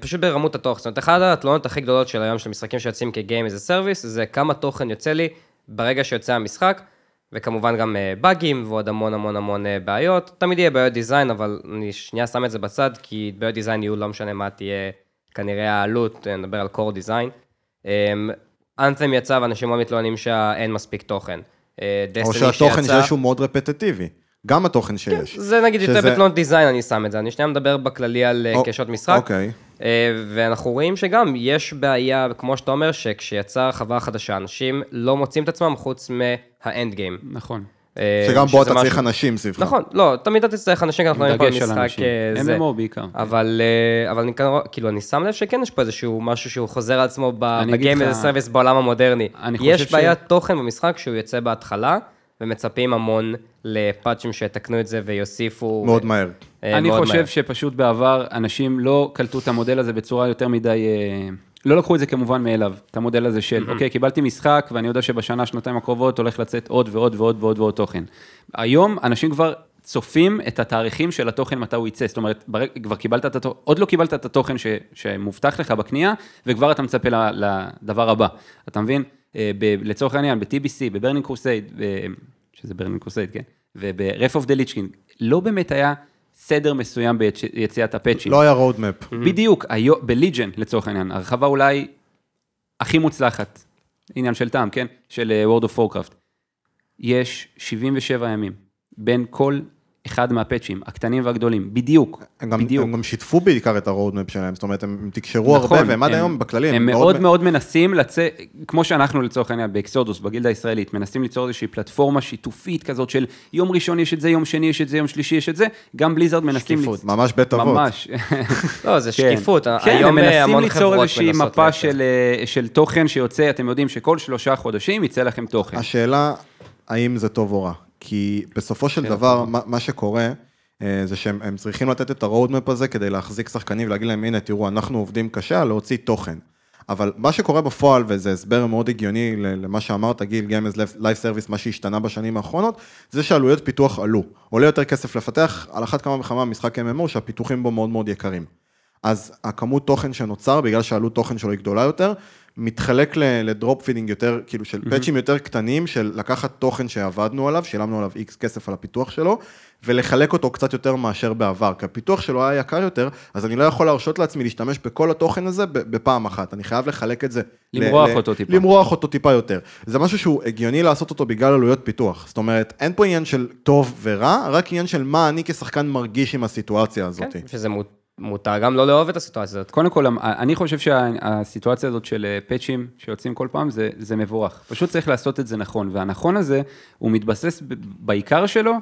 פשוט ברמות התוכן. זאת אומרת, אחת התלונות הכי גדולות של היום של משחקים שיוצאים כ-Game as a Service, זה כמה תוכן יוצא לי ברגע שיוצא המשחק. וכמובן גם באגים אה, ועוד המון המון המון אה, בעיות. תמיד יהיה בעיות דיזיין, אבל אני שנייה שם את זה בצד, כי בעיות דיזיין יהיו לא משנה מה תהיה כנראה העלות, אה, נדבר על core דיזיין. אנת'ם יצא ואנשים מאוד מתלוננים שאין מספיק תוכן. או שהתוכן שיצא... שיש הוא מאוד רפטטיבי. גם התוכן שיש. כן, זה נגיד שזה... יותר בתלונות דיזיין, אני שם את זה. אני שנייה מדבר בכללי על קשות משחק. אוקיי. ואנחנו רואים שגם יש בעיה, כמו שאתה אומר, שכשיצאה הרחבה חדשה, אנשים לא מוצאים את עצמם חוץ מהאנד גיים. נכון. אה, שגם בו אתה משהו... צריך אנשים סביבך. נכון, לא, תמיד אתה צריך אנשים, כי אנחנו רואים פה משחק אה, זה. MMO בעיקר. אבל, אה, אבל אני כאילו, אני שם לב שכן יש פה איזשהו משהו שהוא חוזר על עצמו ב game as a service בעולם המודרני. יש בעיית תוכן במשחק שהוא יוצא בהתחלה, ומצפים המון לפאצ'ים שיתקנו את זה ויוסיפו. מאוד מהר. אני חושב מהר. שפשוט בעבר אנשים לא קלטו את המודל הזה בצורה יותר מדי... לא לקחו את זה כמובן מאליו, את המודל הזה של, אוקיי, קיבלתי משחק ואני יודע שבשנה, שנתיים הקרובות הולך לצאת עוד ועוד ועוד ועוד ועוד תוכן. היום אנשים כבר צופים את התאריכים של התוכן מתי הוא יצא, זאת אומרת, ברגע, כבר קיבלת את התוכן, עוד לא קיבלת את התוכן ש, שמובטח לך בקנייה, וכבר אתה מצפה לדבר הבא. אתה מבין? אה, ב, לצורך העניין, ב-TBC, ב Burning Crusade, שזה Burning Crusade, כן, of the Lich King, לא באמת היה סדר מסוים ביציאת הפאצ'ים. לא היה roadmap. Mm-hmm. בדיוק, ב Legion לצורך העניין, הרחבה אולי הכי מוצלחת, עניין של טעם, כן? של אה, World of Warcraft. יש 77 ימים בין כל אחד מהפאצ'ים, הקטנים והגדולים, בדיוק, הם גם, בדיוק. הם גם שיתפו בעיקר את ה roadmap שלהם, זאת אומרת, הם תקשרו נכון, הרבה, והם עד היום בכללי, הם, הם מאוד מאוד, מאוד מנסים לצאת, כמו שאנחנו לצורך העניין ב Exodus, בגילדה הישראלית, מנסים ליצור איזושהי פלטפורמה שיתופית כזאת של יום ראשון יש את זה, יום שני יש את זה, יום שלישי יש את זה, גם Blizzard מנסים... שקיפות, לצ... ממש בית אבות. ממש. <laughs> לא, זה כן. שקיפות, כן, היום הם מנסים ליצור איזושהי מפה של, אה, של תוכן שיוצא, אתם יודעים שכל שלושה חודשים יצא לכם תוכן. השאלה, האם זה טוב או רע? כי בסופו של דבר, מה, מה שקורה, אה, זה שהם צריכים לתת את הרודמפ הזה כדי להחזיק שחקנים ולהגיד להם, הנה, תראו, אנחנו עובדים קשה להוציא תוכן. אבל מה שקורה בפועל, וזה הסבר מאוד הגיוני למה שאמרת, גיל, as Live Service, מה שהשתנה בשנים האחרונות, זה שעלויות פיתוח עלו. עולה יותר כסף לפתח, על אחת כמה וכמה משחק MMO, שהפיתוחים בו מאוד מאוד יקרים. אז הכמות תוכן שנוצר, בגלל שעלות תוכן שלו היא גדולה יותר, מתחלק ל drip feeding יותר, כאילו של mm-hmm. פאצ'ים יותר קטנים, של לקחת תוכן שעבדנו עליו, שילמנו עליו איקס כסף על הפיתוח שלו, ולחלק אותו קצת יותר מאשר בעבר, כי הפיתוח שלו היה יקר יותר, אז אני לא יכול להרשות לעצמי להשתמש בכל התוכן הזה בפעם אחת, אני חייב לחלק את זה. למרוח ל- אותו טיפה. למרוח אותו טיפה יותר. זה משהו שהוא הגיוני לעשות אותו בגלל עלויות פיתוח, זאת אומרת, אין פה עניין של טוב ורע, רק עניין של מה אני כשחקן מרגיש עם הסיטואציה הזאת. כן, שזה מות... מותר גם לא לאהוב את הסיטואציה הזאת. קודם כל, אני חושב שהסיטואציה הזאת של פאצ'ים שיוצאים כל פעם, זה, זה מבורך. פשוט צריך לעשות את זה נכון, והנכון הזה, הוא מתבסס בעיקר שלו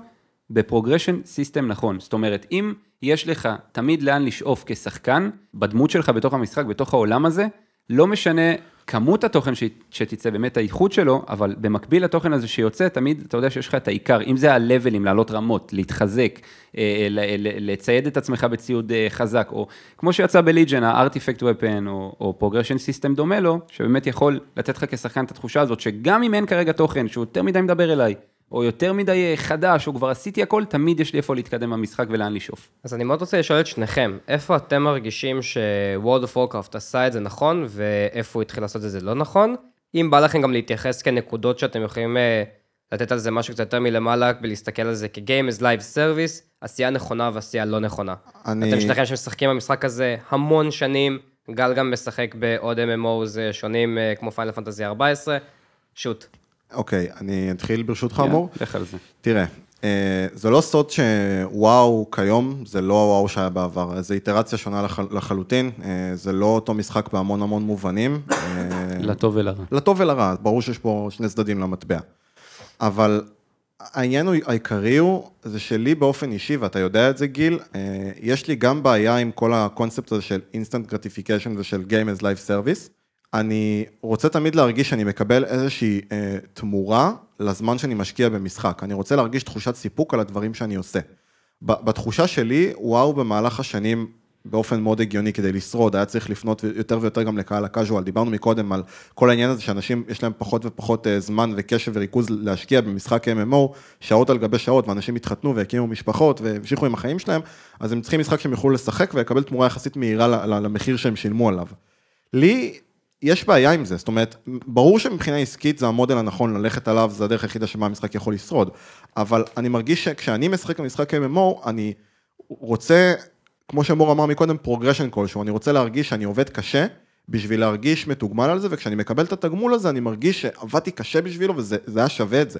ב progression system נכון. זאת אומרת, אם יש לך תמיד לאן לשאוף כשחקן, בדמות שלך בתוך המשחק, בתוך העולם הזה, לא משנה כמות התוכן שתצא, באמת האיכות שלו, אבל במקביל לתוכן הזה שיוצא, תמיד אתה יודע שיש לך את העיקר, אם זה הלוולים, לעלות רמות, להתחזק, אה, לצייד את עצמך בציוד אה, חזק, או כמו שיצא ב Legion, ה artifact weapon, או progression system דומה לו, שבאמת יכול לתת לך כשחקן את התחושה הזאת, שגם אם אין כרגע תוכן, שהוא יותר מדי מדבר אליי, או יותר מדי חדש, או כבר עשיתי הכל, תמיד יש לי איפה להתקדם במשחק ולאן לשאוף. אז אני מאוד רוצה לשאול את שניכם, איפה אתם מרגישים ש-World of Warcraft עשה את זה נכון, ואיפה הוא התחיל לעשות את זה לא נכון? אם בא לכם גם להתייחס כנקודות שאתם יכולים אה, לתת על זה משהו קצת יותר מלמעלה, ולהסתכל על זה כ-Game is Live Service, עשייה נכונה ועשייה לא נכונה. אני... אתם שניכם שמשחקים במשחק הזה המון שנים, גל גם משחק בעוד MMOs אה, שונים, אה, כמו פיינל פנטזי 14, שוט. אוקיי, אני אתחיל ברשותך, מור. לך על זה. תראה, אה, זה לא סוד שוואו כיום, זה לא וואו שהיה בעבר, זו איטרציה שונה לחלוטין, אה, זה לא אותו משחק בהמון המון מובנים. אה, לטוב ולרע. לטוב ולרע, ברור שיש פה שני צדדים למטבע. אבל העניין העיקרי הוא, זה שלי באופן אישי, ואתה יודע את זה גיל, יש לי גם בעיה עם כל הקונספט הזה של instant gratification ושל Game as Life Service. אני רוצה תמיד להרגיש שאני מקבל איזושהי אה, תמורה לזמן שאני משקיע במשחק. אני רוצה להרגיש תחושת סיפוק על הדברים שאני עושה. בתחושה שלי, וואו, במהלך השנים, באופן מאוד הגיוני כדי לשרוד, היה צריך לפנות יותר ויותר גם לקהל הקאז'ואל. דיברנו מקודם על כל העניין הזה שאנשים, יש להם פחות ופחות אה, זמן וקשב וריכוז להשקיע במשחק MMO, שעות על גבי שעות, ואנשים התחתנו והקימו משפחות והמשיכו עם החיים שלהם, אז הם צריכים משחק שהם יוכלו לשחק ולקבל תמורה יחסית מהירה למחיר שהם שילמו עליו. לי, יש בעיה עם זה, זאת אומרת, ברור שמבחינה עסקית זה המודל הנכון ללכת עליו, זה הדרך היחידה שבה המשחק יכול לשרוד, אבל אני מרגיש שכשאני משחק במשחק MMO, אני רוצה, כמו שמור אמר מקודם, progression כלשהו, אני רוצה להרגיש שאני עובד קשה, בשביל להרגיש מתוגמל על זה, וכשאני מקבל את התגמול הזה, אני מרגיש שעבדתי קשה בשבילו, וזה היה שווה את זה.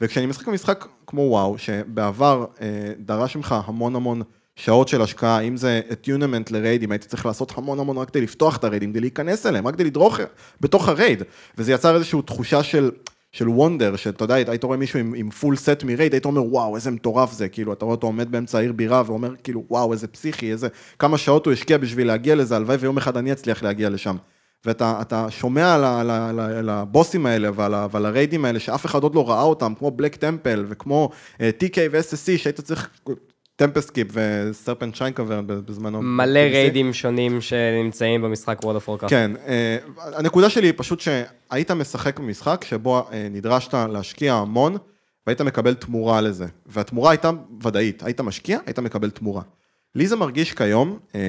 וכשאני משחק במשחק כמו וואו, שבעבר אה, דרש ממך המון המון שעות של השקעה, אם זה attunement לריידים, הייתי צריך לעשות המון המון רק כדי לפתוח את הריידים, כדי להיכנס אליהם, רק כדי לדרוך בתוך ה raid, וזה יצר איזושהי תחושה של... של wonder, שאתה יודע, היית רואה מישהו עם, עם full set מ raid, היית אומר, וואו, איזה מטורף זה, כאילו, אתה רואה אותו עומד באמצע העיר בירה, ואומר, כאילו, וואו, איזה פסיכי, איזה, כמה שעות הוא השקיע בשביל להגיע לזה, הלוואי ויום אחד אני אצליח להגיע לשם. ואתה שומע על, על, על, על הבוסים האלה ועל, ועל הריידים האלה, שאף אחד עוד לא ראה אותם, כמו בלק טמפל וכמו uh, TK ו-SSC, שהיית צריך טמפסט קיפ וסרפנט שיינקובר בזמנו. מלא ריידים שונים שנמצאים במשחק World of Warcraft. כן, אה, הנקודה שלי היא פשוט שהיית משחק במשחק שבו אה, נדרשת להשקיע המון, והיית מקבל תמורה לזה. והתמורה הייתה ודאית, היית משקיע, היית מקבל תמורה. לי זה מרגיש כיום אה,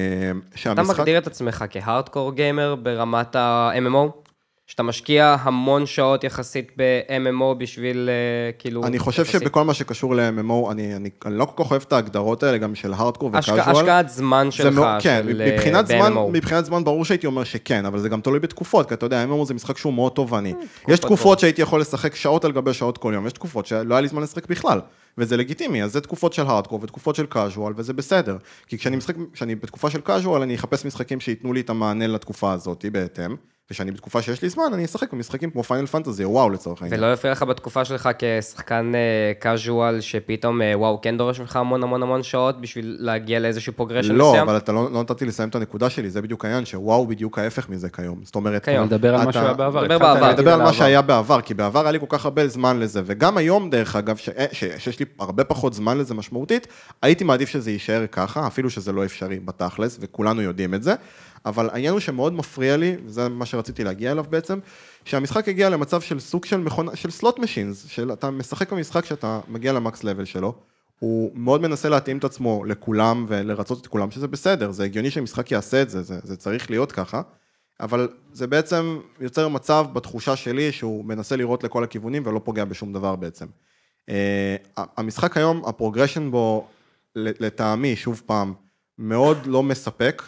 שהמשחק... אתה מגדיר את עצמך כהארדקור גיימר ברמת ה-MMO? שאתה משקיע המון שעות יחסית ב-MMO בשביל uh, כאילו... אני חושב יחסית... שבכל מה שקשור ל-MMO, אני, אני, אני לא כל כך אוהב את ההגדרות האלה, גם של הארדקור וקאז'ואל. השקעת זמן שלך, מאוד, כן, של אה, מבחינת זמן, מבחינת זמן ברור שהייתי אומר שכן, אבל זה גם תלוי בתקופות, כי אתה יודע, MMO זה משחק שהוא מאוד תובעני. אה, יש תקופות שהייתי יכול לשחק שעות על גבי שעות כל יום, יש תקופות שלא היה לי זמן לשחק בכלל. וזה לגיטימי, אז זה תקופות של הארדקור ותקופות של casual, וזה בסדר. כי כשאני משחק, כשאני בתקופה של casual, אני אחפש משחקים שייתנו לי את המענה לתקופה הזאת בהתאם. ושאני בתקופה שיש לי זמן, אני אשחק במשחקים כמו Final Fantasy או וואו לצורך העניין. ולא יפריע לך בתקופה שלך כשחקן casual, אה, שפתאום אה, וואו כן דורש ממך המון המון המון שעות בשביל להגיע לאיזשהו progression לא, מסוים? לא, אבל אתה לא, לא נתתי לסיים את הנקודה שלי, זה בדיוק העניין, שוואו בדיוק ההפך מזה כיום. זאת אומרת, כיום. לדבר על מה שהיה בעבר. לדבר בעבר. לדבר על מה שהיה בעבר, כי בעבר היה לי כל כך הרבה זמן לזה, וגם היום דרך אגב, אה, שיש לי הרבה פחות זמן לזה משמעותית, הייתי מעדיף שזה יישאר ככה, אפילו שזה לא אפשרי בתכלס, וכולנו יודעים את זה. אבל העניין הוא שמאוד מפריע לי, וזה מה שרציתי להגיע אליו בעצם, שהמשחק הגיע למצב של סוג של מכונה, של סלוט משינס, של אתה משחק במשחק שאתה מגיע למקס לבל שלו, הוא מאוד מנסה להתאים את עצמו לכולם ולרצות את כולם, שזה בסדר, זה הגיוני שמשחק יעשה את זה, זה, זה צריך להיות ככה, אבל זה בעצם יוצר מצב בתחושה שלי שהוא מנסה לראות לכל הכיוונים ולא פוגע בשום דבר בעצם. Uh, המשחק היום, ה progression בו, לטעמי, שוב פעם, מאוד לא מספק,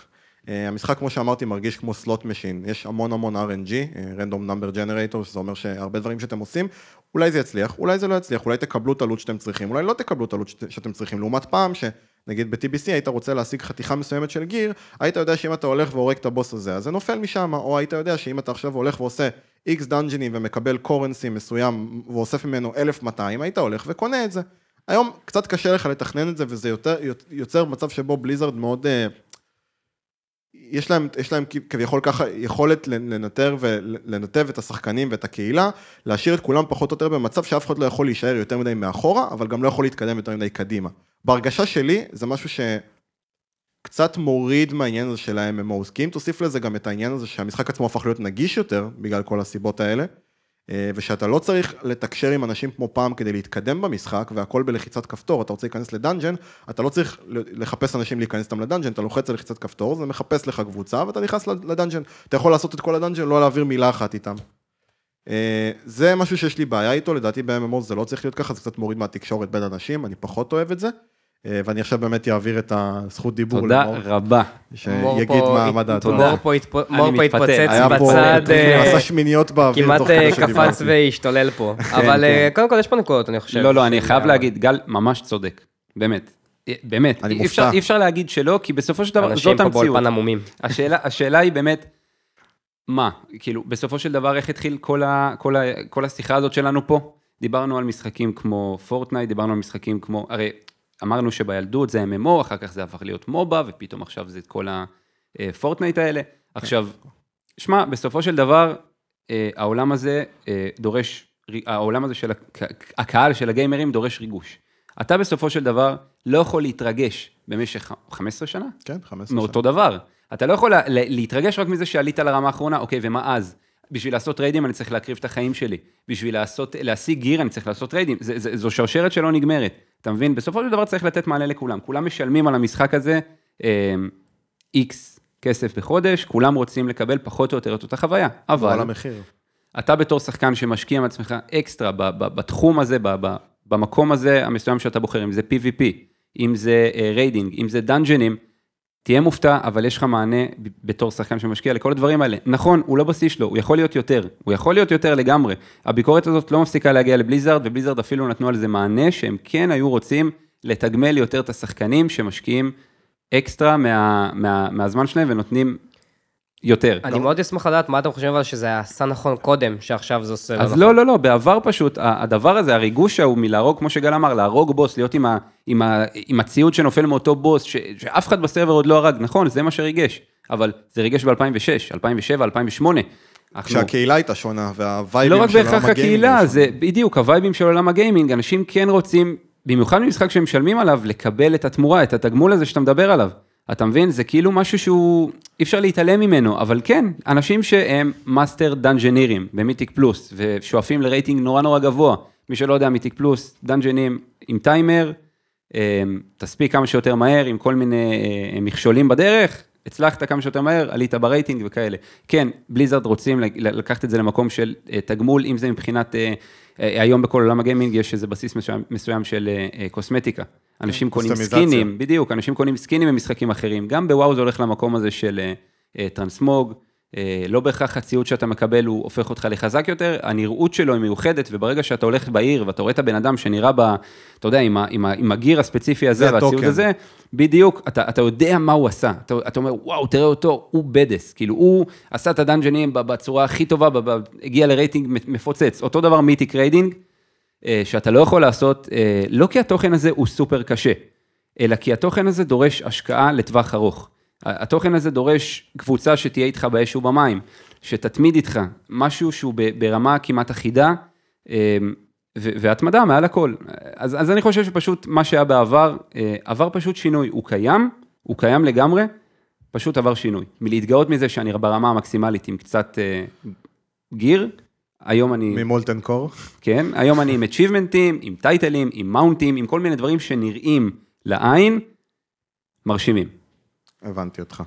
המשחק, כמו שאמרתי, מרגיש כמו slot machine, יש המון המון RNG, אה, Random Number Generator, שזה אומר שהרבה דברים שאתם עושים, אולי זה יצליח, אולי זה לא יצליח, אולי תקבלו את ה loot שאתם צריכים, אולי לא תקבלו את ה loot שאתם צריכים, לעומת פעם שנגיד ב-TBC היית רוצה להשיג חתיכה מסוימת של gear, היית יודע שאם אתה הולך והורג את הבוס הזה, אז זה נופל משם, או היית יודע שאם אתה עכשיו הולך ועושה X דאנג'ינים ומקבל קורנסי מסוים ואוסף ממנו 1200, היית הולך וקונה את זה. היום קצת קשה לך לתכנן את זה, וזה יותר, יוצר מצב שבו בליזרד מאוד... Uh, יש להם, יש להם כביכול ככה יכולת לנטר ולנתב את השחקנים ואת הקהילה, להשאיר את כולם פחות או יותר במצב שאף אחד לא יכול להישאר יותר מדי מאחורה, אבל גם לא יכול להתקדם יותר מדי קדימה. בהרגשה שלי, זה משהו שקצת מוריד מהעניין הזה של ה-MMOs, כי אם תוסיף לזה גם את העניין הזה שהמשחק עצמו הפך להיות נגיש יותר, בגלל כל הסיבות האלה, ושאתה לא צריך לתקשר עם אנשים כמו פעם כדי להתקדם במשחק, והכל בלחיצת כפתור, אתה רוצה להיכנס ל dungeon, אתה לא צריך לחפש אנשים להיכנס איתם ל dungeon, אתה לוחץ על לחיצת כפתור, זה מחפש לך קבוצה, ואתה נכנס ל dungeon. אתה יכול לעשות את כל ה dungeon, לא להעביר מילה אחת איתם. אה, זה משהו שיש לי בעיה איתו, לדעתי ב-MMO זה לא צריך להיות ככה, זה קצת מוריד מהתקשורת בין אנשים, אני פחות אוהב את זה. אה, ואני עכשיו באמת אעביר את הזכות דיבור למור. תודה רבה. שיגיד מה דעתו. מור פה התפוצץ בצד, אה, עשה שמיניות באוויר. כמעט אה, קפץ והשתולל פה. כן, אבל כן. קודם כל יש פה נקודות, אני חושב. לא, לא, אני חייב להגיד, גל ממש צודק, באמת. באמת, אי אפשר להגיד שלא, כי בסופו של דבר, זאת המציאות. אנשים פה באולפן המומים. השאלה היא באמת, מה, כאילו, בסופו של דבר, איך התחיל כל השיחה הזאת שלנו פה? דיברנו על משחקים כמו Fortnite, דיברנו על משחקים כמו, הרי אמרנו שבילדות זה MMO, אחר כך זה הפך להיות MOBA, ופתאום עכשיו זה את כל ה Fortnite האלה. עכשיו, שמע, בסופו של דבר, אה, העולם הזה אה, דורש, העולם הזה של הקהל של הגיימרים דורש ריגוש. אתה בסופו של דבר לא יכול להתרגש במשך 15 שנה? כן, 15 שנה. מאותו דבר. אתה לא יכול להתרגש רק מזה שעלית לרמה האחרונה, אוקיי, ומה אז? בשביל לעשות ריידים אני צריך להקריב את החיים שלי. בשביל לעשות, להשיג גיר אני צריך לעשות ריידים. זה, זה, זו שרשרת שלא נגמרת. אתה מבין? בסופו של דבר צריך לתת מענה לכולם. כולם משלמים על המשחק הזה איקס אה, כסף בחודש, כולם רוצים לקבל פחות או יותר את אותה חוויה. אבל... על המחיר. אתה בתור שחקן שמשקיע מעצמך אקסטרה בתחום הזה, במקום הזה המסוים שאתה בוחר, אם זה PvP, אם זה raiding, אה, אם זה דאנג'נים, תהיה מופתע, אבל יש לך מענה בתור שחקן שמשקיע לכל הדברים האלה. נכון, הוא לא בשיא שלו, הוא יכול להיות יותר, הוא יכול להיות יותר לגמרי. הביקורת הזאת לא מפסיקה להגיע ל Blizzard, ו Blizzard אפילו נתנו על זה מענה שהם כן היו רוצים לתגמל יותר את השחקנים שמשקיעים אקסטרה מה, מה, מהזמן שלהם ונותנים יותר. אני לא? מאוד אשמח לדעת מה אתם חושבים על שזה עשה נכון קודם, שעכשיו זה עושה לא נכון. אז לא, לא, לא, בעבר פשוט, הדבר הזה, הריגוש ההוא מלהרוג, כמו שגל אמר, להרוג בוס, להיות עם, ה, עם, ה, עם הציוד שנופל מאותו בוס, ש, שאף אחד בסרבר עוד לא הרג, נכון, זה מה שריגש, אבל זה ריגש ב-2006, 2007, 2008. כשהקהילה הייתה שונה, והווייבים לא של עולם הגיימינג. לא רק בהכרח הקהילה, זה בדיוק, הווייבים של עולם ה gaming, אנשים כן רוצים, במיוחד במשחק שהם משלמים עליו, לקבל את התמורה, את התגמול הזה שאתה מדבר עליו. אתה מבין? זה כאילו משהו שהוא, אי אפשר להתעלם ממנו, אבל כן, אנשים שהם master דאנג'נירים ב Mythic Plus, ושואפים לרייטינג נורא נורא גבוה. מי שלא יודע, Mythic Plus, דאנג'נים עם טיימר, אה, תספיק כמה שיותר מהר עם כל מיני אה, מכשולים בדרך, הצלחת כמה שיותר מהר, עלית ברייטינג וכאלה. כן, בליזרד רוצים לקחת את זה למקום של אה, תגמול, אם זה מבחינת, היום בכל עולם הגיימינג יש איזה בסיס מסוים של קוסמטיקה. אנשים קונים סקינים, בדיוק, אנשים קונים סקינים במשחקים אחרים. גם בוואו זה הולך למקום הזה של אה, טרנסמוג, אה, לא בהכרח הציוד שאתה מקבל הוא הופך אותך לחזק יותר, הנראות שלו היא מיוחדת, וברגע שאתה הולך בעיר ואתה רואה את הבן אדם שנראה ב... אתה יודע, עם, ה, עם, ה, עם הגיר הספציפי הזה והציוד הזה, בדיוק, אתה, אתה יודע מה הוא עשה. אתה, אתה אומר, וואו, תראה אותו, הוא badass. כאילו, הוא עשה את הדאנג'נים בצורה הכי טובה, הגיע לרייטינג מפוצץ. אותו דבר Mythic raiding. אה, שאתה לא יכול לעשות, אה, לא כי התוכן הזה הוא סופר קשה, אלא כי התוכן הזה דורש השקעה לטווח ארוך. התוכן הזה דורש קבוצה שתהיה איתך באש ובמים, שתתמיד איתך, משהו שהוא ברמה כמעט אחידה, אה, והתמדה מעל הכל. אז, אז אני חושב שפשוט מה שהיה בעבר, עבר פשוט שינוי, הוא קיים, הוא קיים לגמרי, פשוט עבר שינוי. מלהתגאות מזה שאני ברמה המקסימלית עם קצת גיר, היום אני... ממולטן קור. כן, היום אני עם achievementים, עם טייטלים, עם מאונטים, עם כל מיני דברים שנראים לעין, מרשימים. הבנתי אותך.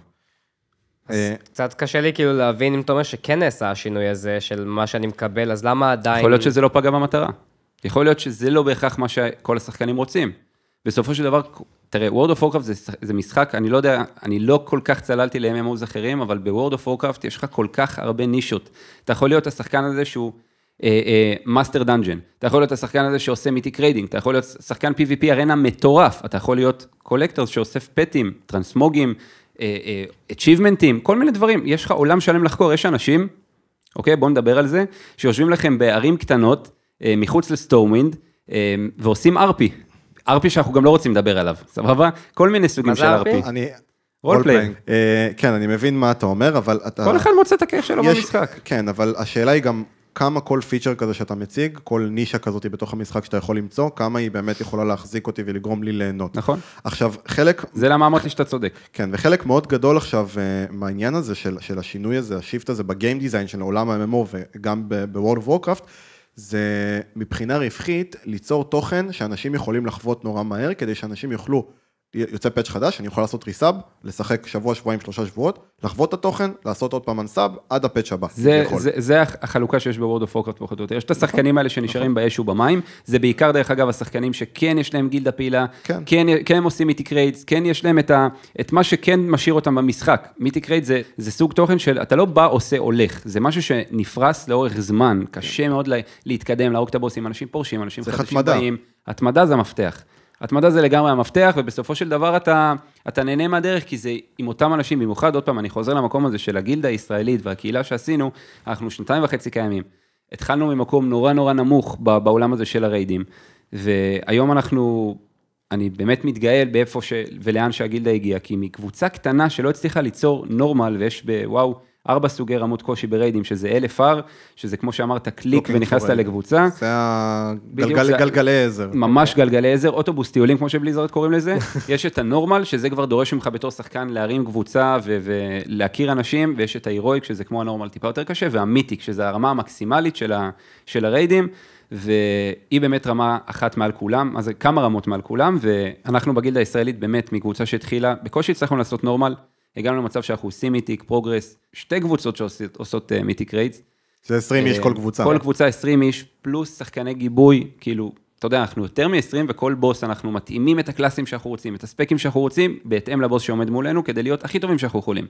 אה, קצת קשה לי כאילו להבין אם אתה אומר שכן נעשה השינוי הזה של מה שאני מקבל, אז למה עדיין... יכול להיות שזה לא פגע במטרה. יכול להיות שזה לא בהכרח מה שכל השחקנים רוצים. בסופו של דבר, תראה, World of Warcraft זה, זה משחק, אני לא יודע, אני לא כל כך צללתי ל-MMOs אחרים, אבל ב-World of Warcraft יש לך כל כך הרבה נישות. אתה יכול להיות השחקן הזה שהוא master uh, dungeon, uh, אתה יכול להיות השחקן הזה שעושה Mythic raiding, אתה יכול להיות שחקן PvP arena מטורף, אתה יכול להיות collectors שאוסף פטים, טרנסמוגים, achievementים, כל מיני דברים, יש לך עולם שלם לחקור, יש אנשים, אוקיי, בואו נדבר על זה, שיושבים לכם בערים קטנות, מחוץ ל Stormwind, uh, ועושים RP, RP שאנחנו גם לא רוצים לדבר עליו, סבבה? כל מיני סוגים של RP. אני... Roleplaying. כן, אני מבין מה אתה אומר, אבל אתה... כל אחד מוצא את הכיף שלו במשחק. כן, אבל השאלה היא גם כמה כל פיצ'ר כזה שאתה מציג, כל נישה כזאת בתוך המשחק שאתה יכול למצוא, כמה היא באמת יכולה להחזיק אותי ולגרום לי ליהנות. נכון. עכשיו, חלק... זה למה אמרתי שאתה צודק. כן, וחלק מאוד גדול עכשיו מהעניין הזה, של, של השינוי הזה, ה shift הזה ב game design של עולם ה-MMO וגם ב-World of Warcraft, זה מבחינה רווחית ליצור תוכן שאנשים יכולים לחוות נורא מהר, כדי שאנשים יוכלו יוצא patch חדש, אני יכול לעשות resub, לשחק שבוע, שבועיים, שלושה שבועות, לחוות את התוכן, לעשות עוד פעם אנסאב, עד ה patch הבא. זה, זה, זה החלוקה שיש ב World of Warcraft פחות או יותר. יש את השחקנים האלה שנשארים נכון. באש ובמים, זה בעיקר דרך אגב השחקנים שכן יש להם גילדה פעילה, כן, כן, כן הם עושים mythic raids, כן יש להם את, ה, את מה שכן משאיר אותם במשחק. Mythic raids זה, זה סוג תוכן של, אתה לא בא, עושה, הולך, זה משהו שנפרס לאורך זמן, קשה מאוד להתקדם, להרוג את הבוסים, אנשים פורשים, אנשים חדשים באים, התמדה זה המפתח. התמדה זה לגמרי המפתח, ובסופו של דבר אתה, אתה נהנה מהדרך, כי זה עם אותם אנשים, במיוחד, עוד פעם, אני חוזר למקום הזה של הגילדה הישראלית והקהילה שעשינו, אנחנו שנתיים וחצי קיימים. התחלנו ממקום נורא נורא נמוך בעולם הזה של הריידים, והיום אנחנו, אני באמת מתגאה באיפה ש... ולאן שהגילדה הגיעה, כי מקבוצה קטנה שלא הצליחה ליצור normal, ויש בוואו, ארבע סוגי רמות קושי בריידים, שזה LFR, שזה כמו שאמרת, קליק ונכנסת לקבוצה. זה הגלגלי עזר. ממש גלגלי עזר, אוטובוס טיולים, כמו ש Blizzard קוראים לזה. <laughs> יש את ה normal, שזה כבר דורש ממך בתור שחקן להרים קבוצה ולהכיר אנשים, ויש את ה heroic, שזה כמו ה normal טיפה יותר קשה, וה mythic, שזה הרמה המקסימלית של הריידים. והיא באמת רמה אחת מעל כולם, אז כמה רמות מעל כולם, ואנחנו בגילדה הישראלית באמת מקבוצה שהתחילה, בקושי הצלחנו לעשות normal, הגענו למצב שאנחנו עושים mythic, progress, שתי קבוצות שעושות mythic raids. זה 20 איש כל קבוצה. כל קבוצה 20 איש, פלוס שחקני גיבוי, כאילו, אתה יודע, אנחנו יותר מ-20 וכל בוס אנחנו מתאימים את הקלאסים שאנחנו רוצים, את הספקים שאנחנו רוצים, בהתאם לבוס שעומד מולנו, כדי להיות הכי טובים שאנחנו יכולים.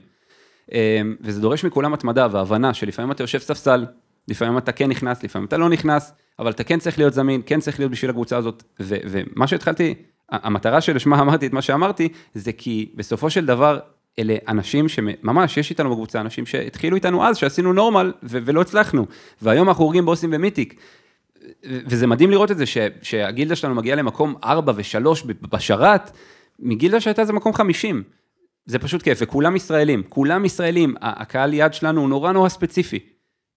וזה דורש מכולם התמדה והבנה שלפעמים אתה יושב ספסל, לפעמים אתה כן נכנס, לפעמים אתה לא נכנס, אבל אתה כן צריך להיות זמין, כן צריך להיות בשביל הקבוצה הזאת, ומה שהתחלתי, המטרה שלשמה אמרתי את מה שאמרתי, זה כי בסופו של דבר אלה אנשים שממש, יש איתנו בקבוצה אנשים שהתחילו איתנו אז, שעשינו נורמל ו- ולא הצלחנו, והיום אנחנו הורגים בוסים ומיטיק. וזה מדהים לראות את זה, ש- שהגילדה שלנו מגיעה למקום 4 ו-3 בשרת, מגילדה שהייתה איזה מקום 50. זה פשוט כיף, וכולם ישראלים, כולם ישראלים, הקהל יד שלנו הוא נורא נורא ספציפי.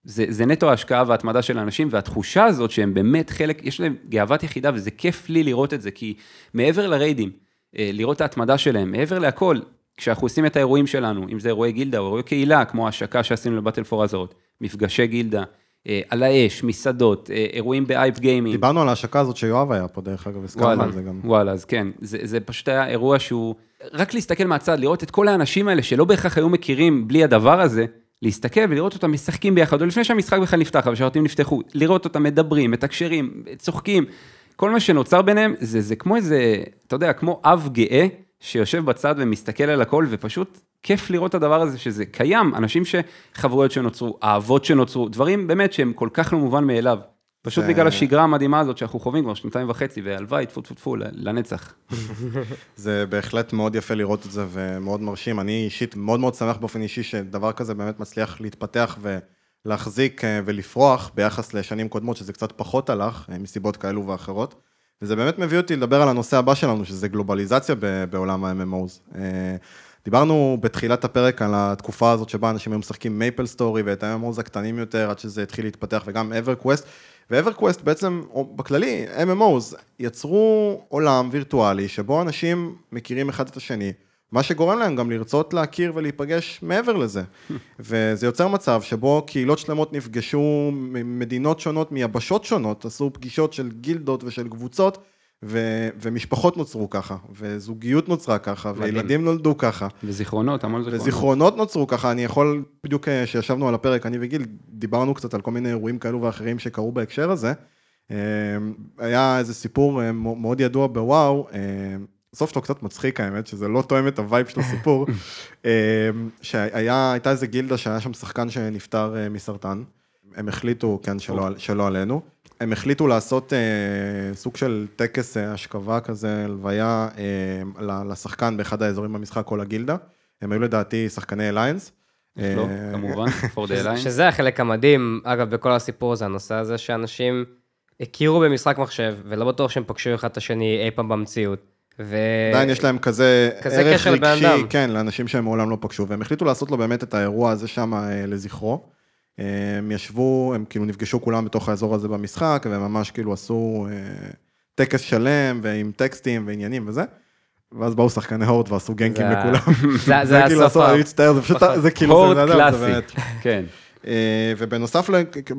זה, זה נטו ההשקעה וההתמדה של האנשים, והתחושה הזאת שהם באמת חלק, יש להם גאוות יחידה, וזה כיף לי לראות את זה, כי מעבר לריידים, אה, לראות את ההתמדה שלהם, מעבר להכל, כשאנחנו עושים את האירועים שלנו, אם זה אירועי גילדה או אירועי קהילה, כמו ההשקה שעשינו לבטל פור אזרות, מפגשי גילדה, אה, על האש, מסעדות, אה, אירועים באייפ גיימינג. דיברנו על ההשקה הזאת שיואב היה פה, דרך אגב, הסכמנו על זה גם. וואלה, אז כן, זה, זה פשוט היה אירוע שהוא, רק להסתכל מהצד, לראות את כל האנשים האלה שלא בהכרח היו מכירים בלי הדבר הזה, להסתכל ולראות אותם משחקים ביחד, או לפני שהמשחק בכלל נפתח, והשרתים נפתחו, לראות אותם מדברים, מתקשרים, צוחקים, כל מה שנוצר ביניהם, זה, זה כמו איזה, אתה יודע, כמו אב גאה. שיושב בצד ומסתכל על הכל, ופשוט כיף לראות את הדבר הזה שזה קיים, אנשים שחברויות שנוצרו, אהבות שנוצרו, דברים באמת שהם כל כך לא מובן מאליו. פשוט זה... בגלל השגרה המדהימה הזאת שאנחנו חווים כבר שנתיים וחצי, והלוואי, טפו טפו טפו, לנצח. <laughs> זה בהחלט מאוד יפה לראות את זה ומאוד מרשים. אני אישית מאוד מאוד שמח באופן אישי שדבר כזה באמת מצליח להתפתח ולהחזיק אה, ולפרוח ביחס לשנים קודמות, שזה קצת פחות הלך, אה, מסיבות כאלו ואחרות. וזה באמת מביא אותי לדבר על הנושא הבא שלנו, שזה גלובליזציה בעולם ה-MMOs. אה, דיברנו בתחילת הפרק על התקופה הזאת שבה אנשים היו משחקים MapleStory ואת ה-MMOs הקטנים יותר עד שזה התחיל להתפתח וגם EverQuest. ו-EverQuest בעצם, או בכללי, MMOs, יצרו עולם וירטואלי שבו אנשים מכירים אחד את השני. מה שגורם להם גם לרצות להכיר ולהיפגש מעבר לזה. וזה יוצר מצב שבו קהילות שלמות נפגשו ממדינות שונות, מיבשות שונות, עשו פגישות של גילדות ושל קבוצות, ו- ומשפחות נוצרו ככה, וזוגיות נוצרה ככה, מדהים. וילדים נולדו ככה. וזיכרונות, המון זיכרונות. וזיכרונות נוצרו ככה, אני יכול, בדיוק אה, כשישבנו על הפרק, אני וגיל, דיברנו קצת על כל מיני אירועים כאלו ואחרים שקרו בהקשר הזה. אה, היה איזה סיפור אה, מאוד ידוע בוואו, הסוף שלו קצת מצחיק האמת, שזה לא תואם את ה vibe של הסיפור, <laughs> אמ, שהייתה איזה גילדה שהיה שם שחקן שנפטר אה, מסרטן, הם החליטו, כן, שלא, שלא עלינו, הם החליטו לעשות אה, סוג של טקס אה, השכבה כזה, לוויה אה, לשחקן באחד האזורים במשחק, כל הגילדה, הם היו לדעתי שחקני Alliance. לא, כמובן, <laughs> the alliance. שזה החלק המדהים, אגב, בכל הסיפור הזה, הנושא הזה שאנשים הכירו במשחק מחשב, ולא בטוח שהם פגשו אחד את השני אי פעם במציאות. ו... עדיין יש להם כזה, כזה ערך רגשי, כן, לאנשים שהם מעולם לא פגשו, והם החליטו לעשות לו באמת את האירוע הזה שם אה, לזכרו. הם ישבו, הם כאילו נפגשו כולם בתוך האזור הזה במשחק, והם ממש כאילו עשו אה, טקס שלם, ועם טקסטים ועניינים וזה. ואז באו שחקני הורד ועשו גנקים לכולם. זה <laughs> כאילו הסוף. זה מצטער, זה פשוט, זה כאילו, זה קלאסי, כן. אה, ובנוסף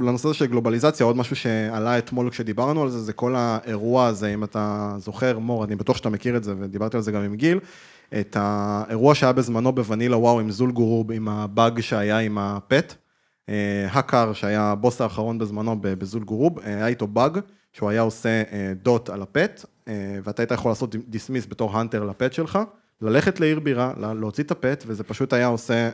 לנושא של גלובליזציה, עוד משהו שעלה אתמול כשדיברנו על זה, זה כל האירוע הזה, אם אתה זוכר, מור, אני בטוח שאתה מכיר את זה, ודיברתי על זה גם עם גיל, את האירוע שהיה בזמנו בוונילה וואו עם זול גורוב, עם הבאג שהיה עם הפט. האקר, שהיה הבוס האחרון בזמנו בזול גורוב, היה איתו באג, שהוא היה עושה דוט על הפט, ואתה היית יכול לעשות דיסמיס בתור האנטר לפט שלך, ללכת לעיר בירה, להוציא את הפט, וזה פשוט היה עושה,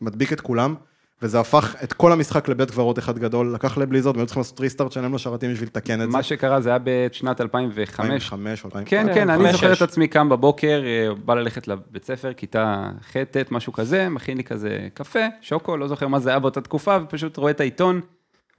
מדביק את כולם. וזה הפך את כל המשחק לבית קברות אחד גדול, לקח לבליזרד, והיו צריכים לעשות ריסטארט שלם לשרתים בשביל לתקן את זה. מה שקרה זה היה בשנת 2005. 2005 או 2005. כן, כן, אני זוכר את עצמי קם בבוקר, אה, בא ללכת לבית ספר, כיתה ח'-ט', משהו כזה, מכין לי כזה קפה, שוקו, לא זוכר מה זה היה באותה תקופה, ופשוט רואה את העיתון.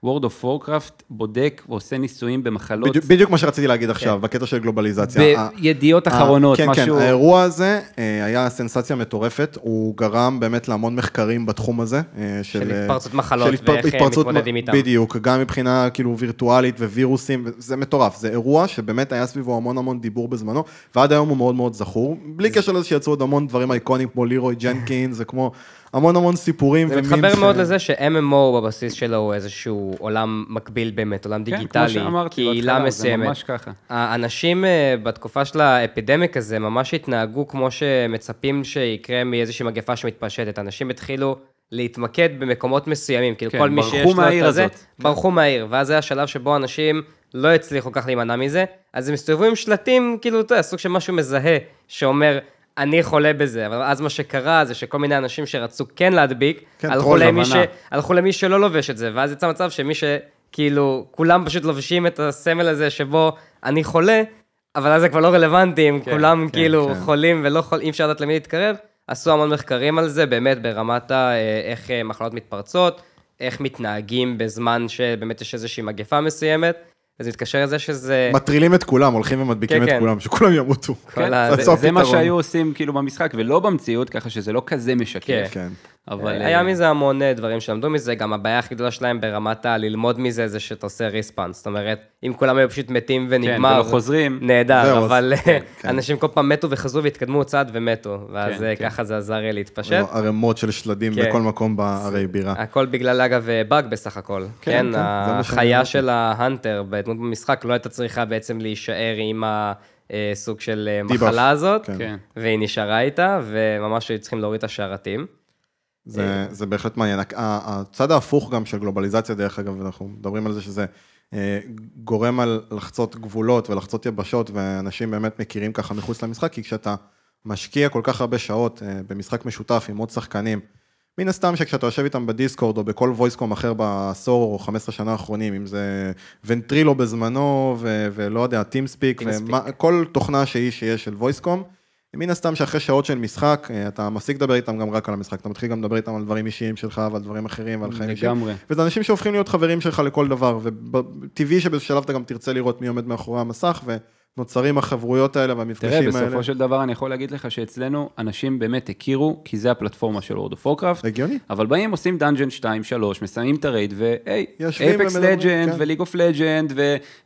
World of Warcraft בודק ועושה ניסויים במחלות. בדיוק, בדיוק מה שרציתי להגיד עכשיו, כן. בקטע של גלובליזציה. בידיעות אחרונות, כן, משהו... כן, כן, האירוע הזה אה, היה סנסציה מטורפת, הוא גרם באמת להמון מחקרים בתחום הזה. אה, של, של התפרצות מחלות של ואיך התפרצות, מתמודדים איתם. בדיוק, גם מבחינה כאילו וירטואלית ווירוסים, זה מטורף, זה אירוע שבאמת היה סביבו המון המון דיבור בזמנו, ועד היום הוא מאוד מאוד זכור, בלי קשר לזה שיצאו עוד המון דברים אייקונים כמו לירוי ג'נקינס, וכמו המון המון סיפורים ומימס. זה מתחבר ש... מאוד לזה ש-MMO בבסיס שלו הוא איזשהו עולם מקביל באמת, עולם כן, דיגיטלי, כן, כמו שאמרתי בהתחלה, זה ממש ככה. האנשים אה, בתקופה של האפידמיק הזה ממש התנהגו כמו שמצפים שיקרה מאיזושהי מגפה שמתפשטת. אנשים התחילו להתמקד במקומות מסוימים, כאילו כן, כל מי שיש לו את הזה, ברחו מהעיר, ואז זה השלב שבו אנשים לא הצליחו כך להימנע מזה, אז הם הסתובבו עם שלטים, כאילו, אתה יודע, סוג של משהו מזהה, שאומר, אני חולה בזה, אבל אז מה שקרה זה שכל מיני אנשים שרצו כן להדביק, כן, הלכו, למי ש... הלכו למי שלא לובש את זה, ואז יצא מצב שמי ש... כאילו, כולם פשוט לובשים את הסמל הזה שבו אני חולה, אבל אז זה כבר לא רלוונטי, אם כן, כולם כן, כאילו כן. חולים ולא חולים, אי אפשר לדעת למי להתקרב. עשו המון מחקרים על זה, באמת ברמת ה... אה, איך אה, מחלות מתפרצות, איך מתנהגים בזמן שבאמת יש איזושהי מגפה מסוימת. וזה מתקשר לזה שזה... מטרילים את כולם, הולכים ומדביקים כן, את כן. כולם, שכולם ימותו. כן, זה, זה, זה מה שהיו עושים כאילו במשחק, ולא במציאות, ככה שזה לא כזה משקר. כן. כן. אבל... היה אה, מזה המון אה, דברים שלמדו מזה, גם הבעיה הכי גדולה שלהם ברמת הללמוד מזה, זה שאתה עושה ריספאנס. זאת אומרת, אם כולם היו פשוט מתים ונגמר... כן, ולא חוזרים. נהדר, אבל. כן, כן. אנשים כל פעם מתו וחזרו והתקדמו צעד ומתו, ואז כן, כן. ככה זה עזר להתפשט. ערימות של שלדים כן. בכל מקום בערי בירה. הכל בגלל, אגב, באג בסך הכל. כן, כן, כן החיה של ההאנטר בדמות במשחק לא הייתה צריכה בעצם להישאר עם ה... סוג של מחלה הזאת, כן. והיא נשארה איתה, וממש היו צריכים להוריד את השרתים. זה, אה. זה בהחלט מעניין. הצד ההפוך גם של גלובליזציה, דרך אגב, אנחנו מדברים על זה שזה אה, גורם על לחצות גבולות ולחצות יבשות, ואנשים באמת מכירים ככה מחוץ למשחק, כי כשאתה משקיע כל כך הרבה שעות אה, במשחק משותף עם עוד שחקנים, מן הסתם שכשאתה יושב איתם בדיסקורד או בכל וויסקום אחר בעשור או 15 שנה האחרונים, אם זה ונטרילו בזמנו ו- ולא יודע, טימספיק, וכל תוכנה שהיא שיש של וויסקום, מן הסתם שאחרי שעות של משחק, אה, אתה מפסיק לדבר איתם גם רק על המשחק, אתה מתחיל גם לדבר איתם על דברים אישיים שלך ועל דברים אחרים ועל חיים אישיים. לגמרי. וזה אנשים שהופכים להיות חברים שלך לכל דבר, וטבעי שבשלב אתה גם תרצה לראות מי עומד מאחורי המסך, ו... נוצרים החברויות האלה והמפגשים האלה. תראה, בסופו של דבר אני יכול להגיד לך שאצלנו אנשים באמת הכירו, כי זה הפלטפורמה של World of Warcraft. הגיוני. אבל באים, עושים dungeon 2, 3, מסיימים את ה raid, והי, Apex Legend, ו League of Legend,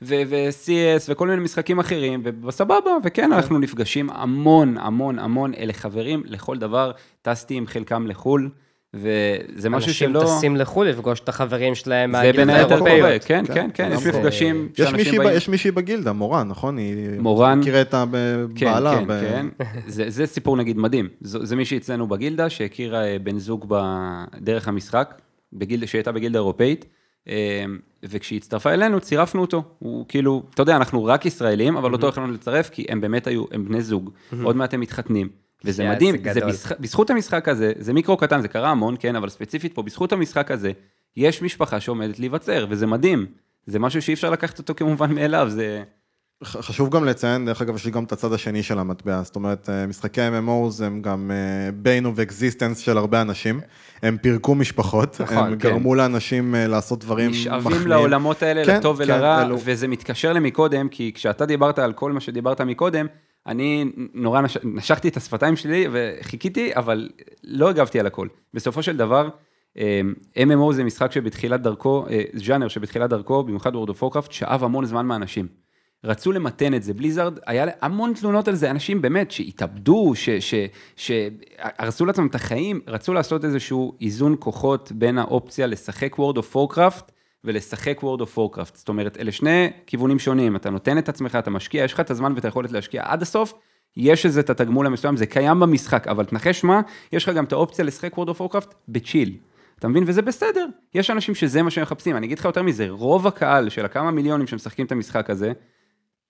ו-CS, וכל מיני משחקים אחרים, ובסבבה, וכן, כן. אנחנו נפגשים המון, המון, המון, אלה חברים לכל דבר, טסתי עם חלקם לחו"ל. וזה משהו שלא... אנשים טסים לחו"ל לפגוש את החברים שלהם מהגילדה האירופאית. זה בין היתר קורה, כן, כן, כן, יש מפגשים שאנשים באים... יש מישהי בגילדה, מורן, נכון? מורן. מכירה את הבעלה. כן, כן, כן. <laughs> זה סיפור נגיד מדהים. זה מישהי אצלנו בגילדה שהכירה אה, בן זוג בדרך המשחק, שהייתה בגילדה אירופאית. אה, וכשהיא הצטרפה אלינו, צירפנו אותו. הוא כאילו, אתה יודע, אנחנו רק ישראלים, אבל אותו יכולנו לצרף, כי הם באמת היו, הם בני זוג, עוד מעט הם מתחתנים. וזה מדהים, זה, זה בזכ... בזכות המשחק הזה, זה מיקרו קטן, זה קרה המון, כן, אבל ספציפית פה, בזכות המשחק הזה, יש משפחה שעומדת להיווצר, וזה מדהים. זה משהו שאי אפשר לקחת אותו כמובן מאליו, זה... חשוב גם לציין, דרך אגב, יש גם את הצד השני של המטבע, זאת אומרת, אה, משחקי MMOs הם גם bane of existence של הרבה אנשים, הם פירקו משפחות, נכון, הם כן. גרמו לאנשים אה, לעשות דברים מחמיאים. נשאבים לעולמות האלה, כן, לטוב כן, ולרע, אלו... וזה מתקשר למקודם, כי כשאתה דיברת על כל מה שדיברת מקודם, אני נורא נש... נשכתי את השפתיים שלי וחיכיתי, אבל לא הגבתי על הכל. בסופו של דבר, MMO זה משחק שבתחילת דרכו, ז'אנר שבתחילת דרכו, במיוחד World of Warcraft, שאב המון זמן מאנשים. רצו למתן את זה, Blizzard, היה המון תלונות על זה, אנשים באמת שהתאבדו, שהרסו לעצמם את החיים, רצו לעשות איזשהו איזון כוחות בין האופציה לשחק World of Warcraft ולשחק World of Warcraft. זאת אומרת, אלה שני כיוונים שונים, אתה נותן את עצמך, אתה משקיע, יש לך את הזמן ואת היכולת להשקיע עד הסוף, יש איזה את התגמול המסוים, זה קיים במשחק, אבל תנחש מה, יש לך גם את האופציה לשחק World of Warcraft ב chill. אתה מבין? וזה בסדר. יש אנשים שזה מה שהם מחפשים. אני אגיד לך יותר מזה, רוב הקהל של הכמה מיליונים שמשחקים את המשחק הזה,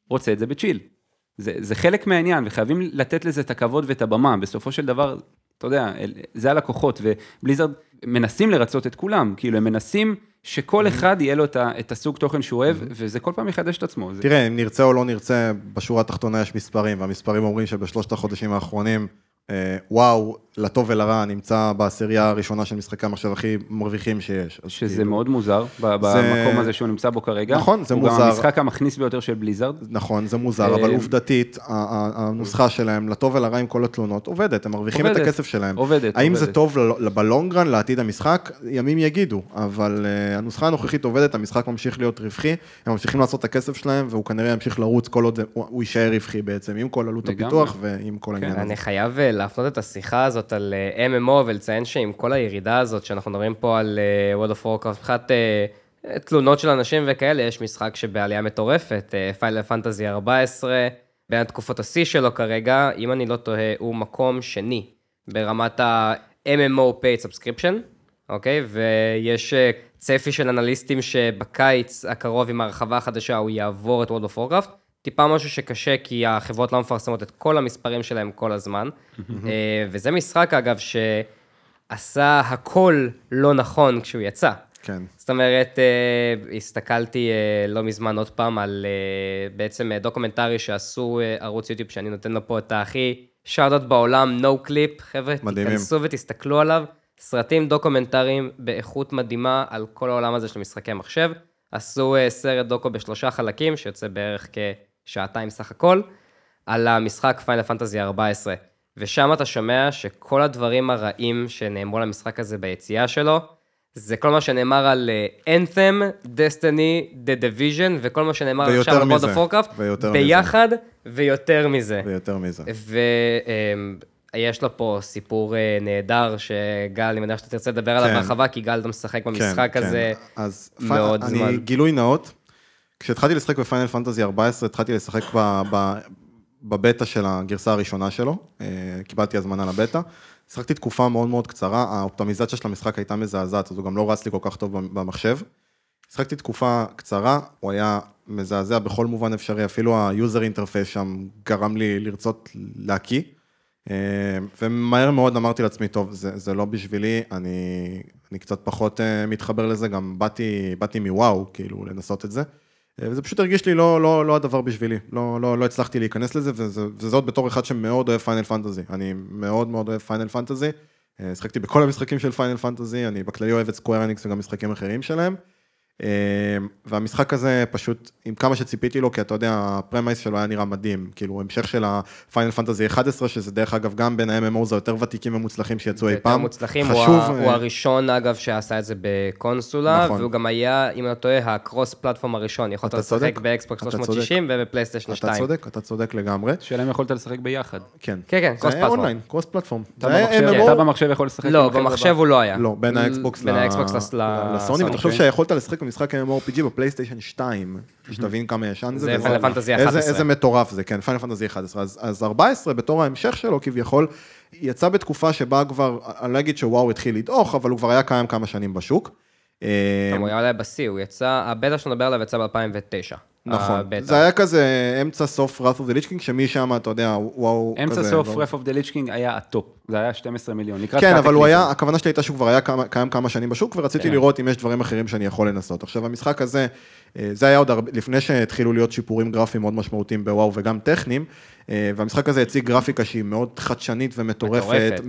רוצה את זה ב chill. זה, זה חלק מהעניין, וחייבים לתת לזה את הכבוד ואת הבמה. בסופו של דבר, אתה יודע, זה הלקוחות, ו Blizzard מנסים לרצות את כולם, כאילו הם מנסים שכל אחד יהיה לו את הסוג תוכן שהוא אוהב, וזה כל פעם יחדש את עצמו. תראה, אם נרצה או לא נרצה, בשורה התחתונה יש מספרים, והמספרים אומרים שבשלושת החודשים האחרונים, אה, וואו, לטוב ולרע, נמצא בעשירייה הראשונה של משחקי המחשב הכי מרוויחים שיש. שזה כאילו... מאוד מוזר, במקום הזה שהוא נמצא בו כרגע. נכון, זה הוא מוזר. הוא גם המשחק המכניס ביותר של בליזארד. נכון, זה מוזר, אבל אה, עובדתית, הנוסחה שלהם, לטוב ולרע עם כל התלונות, עובדת, הם מרוויחים עובדת, את הכסף שלהם. עובדת, האם עובדת. זה טוב בלונגרן, לעתיד המשחק? ימים יגידו, אבל uh, הנוסחה הנוכחית עובדת, המשחק ממשיך להיות רווחי, הם ממשיכים לעשות את הכסף שלהם, והוא כנראה ימשיך לרוץ כל עוד הוא יישאר רווחי בעצם, עם כל עלות הפיתוח ועם כל העניין הזה. אני חייב להפנות את השיחה הזאת על MMO ולציין שעם כל הירידה הזאת, שאנחנו מדברים פה על uh, World of Warcraft, מבחינת uh, תלונות של אנשים וכאלה, יש משחק שבעלייה מטורפת, פיילר פנטזי 14, בין תקופות השיא שלו כרגע, אם אני לא טועה, הוא מקום שני ברמת ה-MMO paid subscription, אוקיי? ויש צפי של אנליסטים שבקיץ הקרוב עם ההרחבה החדשה הוא יעבור את World of Warcraft. טיפה משהו שקשה, כי החברות לא מפרסמות את כל המספרים שלהם כל הזמן. וזה משחק, אגב, שעשה הכל לא נכון כשהוא יצא. כן. זאת אומרת, הסתכלתי לא מזמן עוד פעם על בעצם documentary שעשו ערוץ יוטיוב, שאני נותן לו פה את הכי shout בעולם, Noclip, חבר'ה, תיכנסו ותסתכלו עליו. סרטים דוקומנטריים באיכות מדהימה על כל העולם הזה של משחקי מחשב. עשו סרט דוקו בשלושה חלקים, שיוצא בערך כשעתיים סך הכל, על המשחק פיינל פנטזי 14. ושם אתה שומע שכל הדברים הרעים שנאמרו למשחק הזה ביציאה שלו, זה כל מה שנאמר על Anthem, Destiny, The Division, וכל מה שנאמר עכשיו על World of Warcraft, ביחד, מזה. ויותר מזה. ויותר מזה. ויש לו פה סיפור נהדר, שגל, אני מניח שאתה תרצה לדבר עליו בהרחבה, כי גל אתה משחק במשחק כן, הזה כן. אז מאוד אני, זמן. גילוי נאות, כשהתחלתי לשחק ב Final Fantasy 14, התחלתי לשחק בבטא של הגרסה הראשונה שלו, קיבלתי הזמנה לבטא. שיחקתי תקופה מאוד מאוד קצרה, האופטמיזציה של המשחק הייתה מזעזעת, אז הוא גם לא רץ לי כל כך טוב במחשב. שיחקתי תקופה קצרה, הוא היה מזעזע בכל מובן אפשרי, אפילו ה user interface שם גרם לי לרצות להקיא. ומהר מאוד אמרתי לעצמי, טוב, זה, זה לא בשבילי, אני, אני קצת פחות מתחבר לזה, גם באתי, באתי מוואו, כאילו, לנסות את זה. וזה פשוט הרגיש לי לא, לא, לא הדבר בשבילי, לא, לא, לא הצלחתי להיכנס לזה, וזה, וזה עוד בתור אחד שמאוד אוהב Final Fantasy, אני מאוד מאוד אוהב Final Fantasy, שחקתי בכל המשחקים של Final Fantasy, אני בכללי אוהב את Square Enix וגם משחקים אחרים שלהם, והמשחק הזה פשוט, עם כמה שציפיתי לו, כי אתה יודע, ה premise שלו היה נראה מדהים, כאילו המשך של ה Final Fantasy 11, שזה דרך אגב גם בין ה-MMOs היותר ותיקים ומוצלחים שיצאו אי פעם. מוצלחים, חשוב, הוא, הוא הראשון אגב שעשה את זה בקונסולה, נכון. והוא גם היה, אם אני טועה, ה cross platform הראשון, יכולת לשחק ב Xbox 360 וב PlayStation 2. אתה צודק, אתה צודק לגמרי. שאלה אם יכולת לשחק ביחד. כן. כן, כן, cross platform. Online, cross platform. אתה במחשב יכול לשחק? לא, במחשב הוא לא היה. לא, בין ה Xbox ל Sony, ואתה חושב שיכולת לשחק במשחק MMORPG ב PlayStation 2, שתבין כמה ישן זה. זה Final Fantasy 11. איזה מטורף זה, כן, Final Fantasy 11. אז, אז 14, בתור ההמשך שלו כביכול, יצא בתקופה שבה כבר, אני לא אגיד שוואו התחיל לדעוך, אבל הוא כבר היה קיים כמה שנים בשוק. הוא היה בשיא, הוא יצא, הבטא שאתה מדבר עליו יצא ב-2009. נכון, זה היה כזה אמצע סוף Wrath of the Lich King, שמשם, אתה יודע, וואו, אמצע סוף Wrath of the Lich King היה הטופ. זה היה 12 מיליון, לקראת כן, אבל הוא היה, הכוונה שלי הייתה שהוא כבר היה קיים כמה שנים בשוק, ורציתי כן. לראות אם יש דברים אחרים שאני יכול לנסות. עכשיו, המשחק הזה, אה, זה היה עוד הרבה, לפני שהתחילו להיות שיפורים גרפיים מאוד משמעותיים בוואו וגם טכניים, אה, והמשחק הזה הציג גרפיקה שהיא מאוד חדשנית ומטורפת,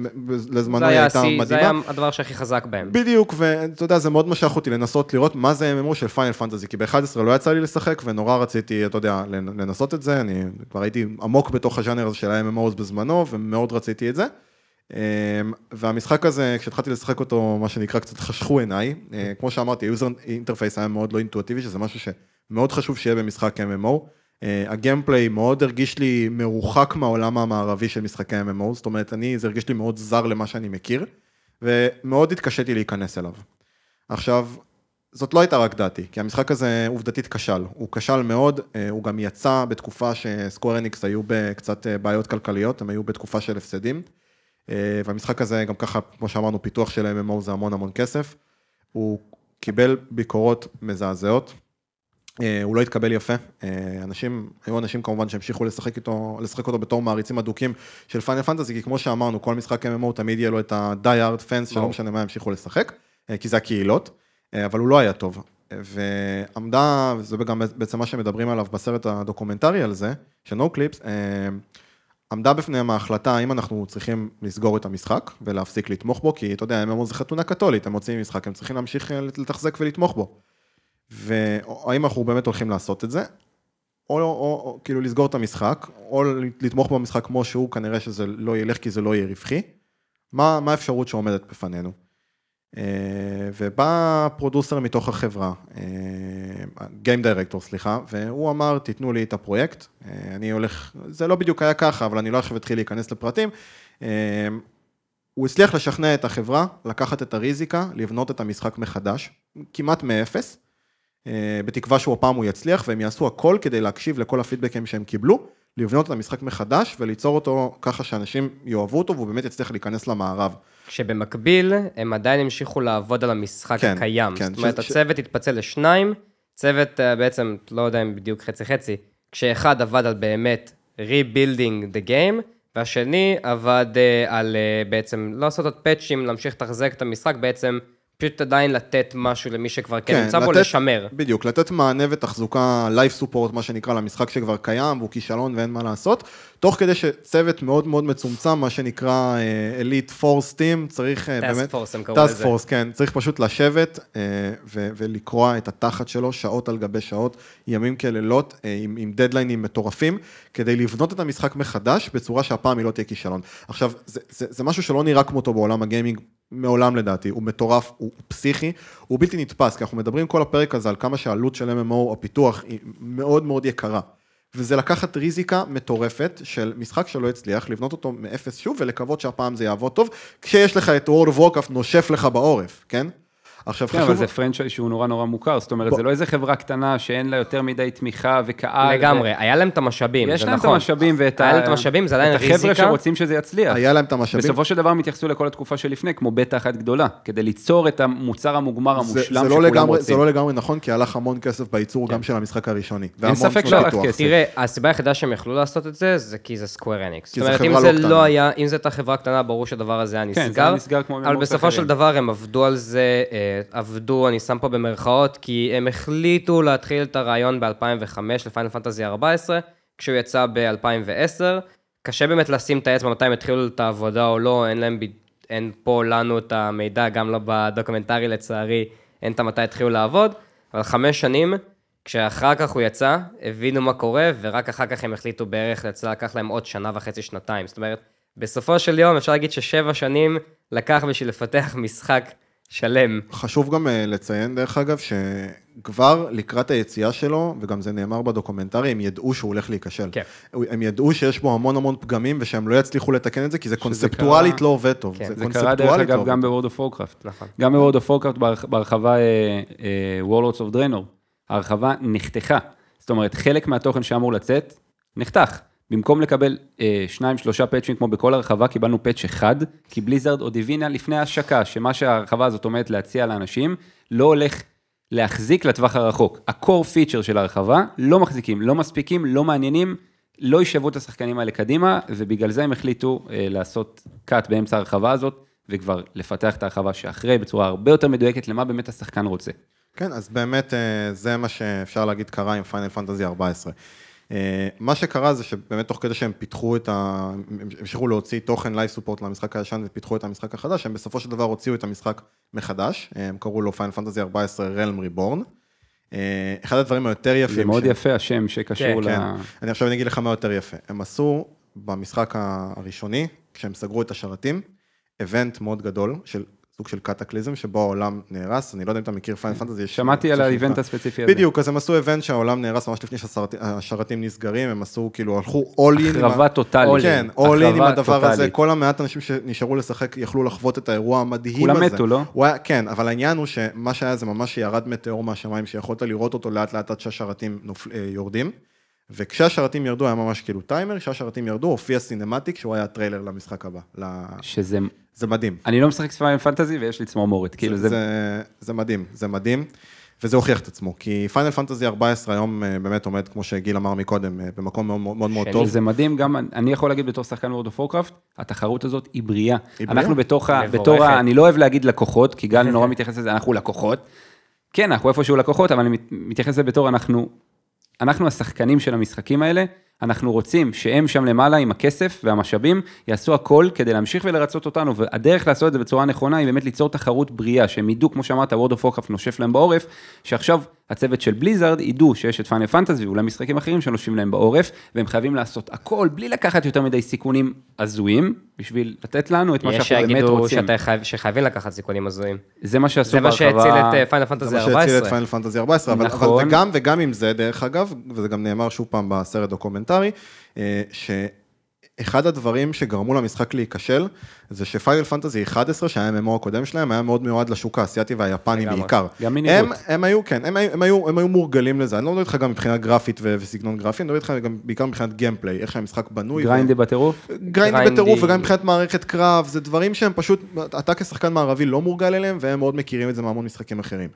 לזמנו היא הייתה מדהימה. זה היה הדבר שהכי חזק בהם. בדיוק, ואתה יודע, זה מאוד משך אותי לנסות לראות מה זה MMO של Final Fantasy, כי ב-11 לא יצא לי לשחק, ונורא רציתי, אתה יודע, לנסות את זה, אני כבר הייתי עמוק בתוך הז'אנר של ה-MMOs בזמנו, ומאוד רציתי את זה. אה, והמשחק הזה, כשהתחלתי לשחק אותו, מה שנקרא, קצת חשכו עיניי. אה, כמו שאמרתי, ה user interface היה מאוד לא אינטואטיבי, שזה משהו שמאוד חשוב שיהיה במשחק MMO. אה, הגיימפליי מאוד הרגיש לי מרוחק מהעולם המערבי של משחקי MMO, זאת אומרת, אני, זה הרגיש לי מאוד זר למה שאני מכיר, ומאוד התקשיתי להיכנס אליו. עכשיו, זאת לא הייתה רק דעתי, כי המשחק הזה עובדתית כשל, הוא כשל מאוד, אה, הוא גם יצא בתקופה שסקוור אניקס היו בקצת בעיות כלכליות, הם היו בתקופה של הפסדים, והמשחק הזה גם ככה, כמו שאמרנו, פיתוח של MMO זה המון המון כסף, הוא קיבל ביקורות מזעזעות, אה, הוא לא התקבל יפה, אה, אנשים, היו אנשים כמובן שהמשיכו לשחק איתו, לשחק אותו בתור מעריצים אדוקים של פיינל פנטזי, כי כמו שאמרנו, כל משחק MMO תמיד יהיה לו את ה-die hard fans שלא משנה מה ימשיכו לשחק, אה, כי זה הקהילות, אבל הוא לא היה טוב. ועמדה, וזה גם בעצם מה שמדברים עליו בסרט הדוקומנטרי על זה, של No Clips, עמדה בפניהם ההחלטה האם אנחנו צריכים לסגור את המשחק ולהפסיק לתמוך בו, כי אתה יודע, MMO זה חתונה קתולית, הם מוצאים משחק, הם צריכים להמשיך לתחזק ולתמוך בו. והאם אנחנו באמת הולכים לעשות את זה, או, או, או כאילו לסגור את המשחק, או לתמוך במשחק כמו שהוא, כנראה שזה לא ילך כי זה לא יהיה רווחי. מה, מה האפשרות שעומדת בפנינו? אה, ובא פרודוסר מתוך החברה, Game Director, סליחה, והוא אמר, תיתנו לי את הפרויקט, אה, אני הולך, זה לא בדיוק היה ככה, אבל אני לא עכשיו אתחיל להיכנס לפרטים. אה, הוא הצליח לשכנע את החברה, לקחת את הריזיקה, לבנות את המשחק מחדש, כמעט מאפס, אה, בתקווה שהוא הפעם הוא יצליח, והם יעשו הכל כדי להקשיב לכל הפידבקים שהם קיבלו, לבנות את המשחק מחדש וליצור אותו ככה שאנשים יאהבו אותו והוא באמת יצליח להיכנס למערב. כשבמקביל, הם עדיין המשיכו לעבוד על המשחק כן, הקיים. כן, זאת אומרת, ש... הצוות התפצל לשניים, צוות אה, בעצם, לא יודע אם בדיוק חצי-חצי, כשאחד עבד על באמת rebuilding the game, והשני עבד אה, על בעצם לא לעשות עוד פאצ'ים, להמשיך לתחזק את המשחק, בעצם פשוט עדיין לתת משהו למי שכבר כן, כן נמצא בו, לשמר. בדיוק, לתת מענה ותחזוקה, life support, מה שנקרא, למשחק שכבר קיים, והוא כישלון ואין מה לעשות, תוך כדי שצוות מאוד מאוד מצומצם, מה שנקרא אליט פורס טים, צריך uh, באמת... טאסק פורס הם קראו לזה. טאסק פורס, כן, צריך פשוט לשבת uh, ו- ולקרוע את התחת שלו שעות על גבי שעות, ימים כלילות, uh, עם, עם דדליינים מטורפים, כדי לבנות את המשחק מחדש, בצורה שהפעם היא לא תהיה כישלון. עכשיו, זה, זה, זה משהו שלא נראה כמותו בעולם הגיימינג מעולם לדעתי, הוא מטורף, הוא פסיכי, הוא בלתי נתפס, כי אנחנו מדברים כל הפרק הזה על כמה שהעלות של MMO, הפיתוח, היא מאוד מאוד יקרה. וזה לקחת ריזיקה מטורפת של משחק שלא הצליח, לבנות אותו מאפס שוב ולקוות שהפעם זה יעבוד טוב, כשיש לך את World of Warcraft נושף לך בעורף, כן? עכשיו כן, חשוב... אבל זה פרנצ'ייז שהוא נורא נורא מוכר, זאת אומרת, ב... זה לא איזה חברה קטנה שאין לה יותר מדי תמיכה וקהל. לגמרי, ו... היה להם את המשאבים, זה נכון. יש להם את נכון. המשאבים ואת היה להם את המשאבים, זה עדיין ריזיקה. את החבר'ה שרוצים שזה יצליח. היה להם את המשאבים. בסופו של דבר הם התייחסו לכל התקופה שלפני, כמו בטא אחת גדולה, כדי ליצור את המוצר המוגמר המושלם זה, זה לא שכולם לגמרי, רוצים. זה לא לגמרי נכון, כי הלך המון כסף בייצור כן. גם של המשחק הראשוני. אין ספק שהלך כסף. תראה, הסיבה היחידה שהם יכלו לעשות את זה, זה כי זה סקוואר אניקס. זאת אומרת, אם זה לא, לא היה, אם זו הייתה חברה קטנה, ברור שהדבר הזה היה נסגר. כן, זה היה נסגר כמו אבל בסופו של דבר הם עבדו על זה, עבדו, אני שם פה במרכאות, כי הם החליטו להתחיל את הרעיון ב-2005 לפיינל פנטזי 14, כשהוא יצא ב-2010. קשה באמת לשים את האצבע מתי הם התחילו את העבודה או לא, אין להם, אין פה לנו את המידע, גם לא בדוקומנטרי לצערי, אין את מתי התחילו לעבוד, אבל חמש שנים, כשאחר כך הוא יצא, הבינו מה קורה, ורק אחר כך הם החליטו בערך, זה לקח להם עוד שנה וחצי, שנתיים. זאת אומרת, בסופו של יום אפשר להגיד ששבע שנים לקח בשביל לפתח משחק שלם. חשוב גם אה, לציין, דרך אגב, שכבר לקראת היציאה שלו, וגם זה נאמר בדוקומנטרי, הם ידעו שהוא הולך להיכשל. כן. הם ידעו שיש בו המון המון פגמים, ושהם לא יצליחו לתקן את זה, כי זה קונספטואלית קרה... לא עובד טוב. כן. זה, זה קרה דרך אגב לא גם of Warcraft. נכון. גם ב-World of Warcraft בהרחבה uh, uh, Warlords of Draenor, ההרחבה נחתכה. זאת אומרת, חלק מהתוכן שאמור לצאת, נחתך. במקום לקבל אה, שניים, שלושה פאצ'ים כמו בכל הרחבה, קיבלנו פאצ' אחד, כי בליזרד או דיווינה לפני ההשקה, שמה שההרחבה הזאת עומדת להציע לאנשים, לא הולך להחזיק לטווח הרחוק. ה-core feature של ההרחבה לא מחזיקים, לא מספיקים, לא מעניינים, לא יישבו את השחקנים האלה קדימה, ובגלל זה הם החליטו אה, לעשות קאט באמצע הרחבה הזאת, וכבר לפתח את הרחבה שאחרי בצורה הרבה יותר מדויקת למה באמת השחקן רוצה. כן, אז באמת אה, זה מה שאפשר להגיד קרה עם פיינל פנטזי 14. מה שקרה זה שבאמת תוך כדי שהם פיתחו את ה... המשיכו להוציא תוכן live support למשחק הישן ופיתחו את המשחק החדש, הם בסופו של דבר הוציאו את המשחק מחדש, הם קראו לו Final Fantasy 14 Realm Reborn. אחד הדברים היותר יפים... זה מאוד ש... יפה השם שקשור כן, ל... כן. אני עכשיו אני אגיד לך מה יותר יפה. הם עשו במשחק הראשוני, כשהם סגרו את השרתים, event מאוד גדול של סוג של cataclysm, שבו העולם נהרס, אני לא יודע אם אתה מכיר Final Fantasy. שמעתי על ה event הספציפי הזה. בדיוק, אז הם עשו event שהעולם נהרס ממש לפני שהשרתים נסגרים, הם עשו, כאילו, הלכו all in. החרבה טוטאלית. כן, all in עם הדבר הזה, כל המעט אנשים שנשארו לשחק יכלו לחוות את האירוע המדהים הזה. כולם מתו, לא? כן, אבל העניין הוא שמה שהיה זה ממש ירד מטאור מהשמיים, שיכולת לראות אותו לאט לאט עד שהשרתים אה, יורדים. וכשהשרתים ירדו היה ממש כאילו טיימר, כשהשרתים ירדו הופיע cinematic שהוא היה טריילר למשחק הבא. שזה... זה מדהים. אני לא משחק Final Fantasy ויש לי צמרמורת, כאילו זה... זה... זה מדהים, זה מדהים, וזה הוכיח את עצמו, כי Final Fantasy 14 היום אה, באמת עומד, כמו שגיל אמר מקודם, אה, במקום מאוד מאוד, מאוד טוב. זה מדהים, גם אני יכול להגיד בתור שחקן World of Warcraft, התחרות הזאת היא בריאה. היא בריאה? אנחנו בתוך ה... בתור ה... אני לא אוהב להגיד לקוחות, כי גל נורא מתייחס לזה, אנחנו לקוחות. כן, אנחנו איפשהו לקוחות, אבל אני מתייחס לזה בתור אנחנו אנחנו השחקנים של המשחקים האלה, אנחנו רוצים שהם שם למעלה עם הכסף והמשאבים, יעשו הכל כדי להמשיך ולרצות אותנו, והדרך לעשות את זה בצורה נכונה היא באמת ליצור תחרות בריאה, שהם ידעו, כמו שאמרת, World of Warcraft נושף להם בעורף, שעכשיו הצוות של בליזארד ידעו שיש את פאנל פנטזי ואולי משחקים אחרים שנושבים להם בעורף, והם חייבים לעשות הכל בלי לקחת יותר מדי סיכונים הזויים, בשביל לתת לנו את מה שאנחנו באמת רוצים. יש שיגידו שחייבים לקחת סיכונים הזויים. זה מה שעשו בהרחבה. זה מה שהציל את Final Fantasy 14. זה מה שהציל את Final Fantasy 14, אבל, נכון. אבל וגם, וגם עם זה, דרך אגב, וזה גם נאמר שוב פעם בסרט דוקומנטרי, אה, ש... אחד הדברים שגרמו למשחק להיכשל, זה ש Final Fantasy 11, שהיה ה MMO הקודם שלהם, היה מאוד מיועד לשוק האסייתי והיפני בעיקר. גם מנהיגות. הם, הם היו, כן, הם, הם, היו, הם היו מורגלים לזה, אני לא מדבר איתך גם מבחינה גרפית ו- וסגנון גרפי, אני מדבר איתך גם בעיקר מבחינת gameplay, איך שהמשחק בנוי. grindy ו... בטירוף? grindy בטירוף, וגם מבחינת מערכת קרב, זה דברים שהם פשוט, אתה כשחקן מערבי לא מורגל אליהם, והם מאוד מכירים את זה מהמון משחקים אחרים.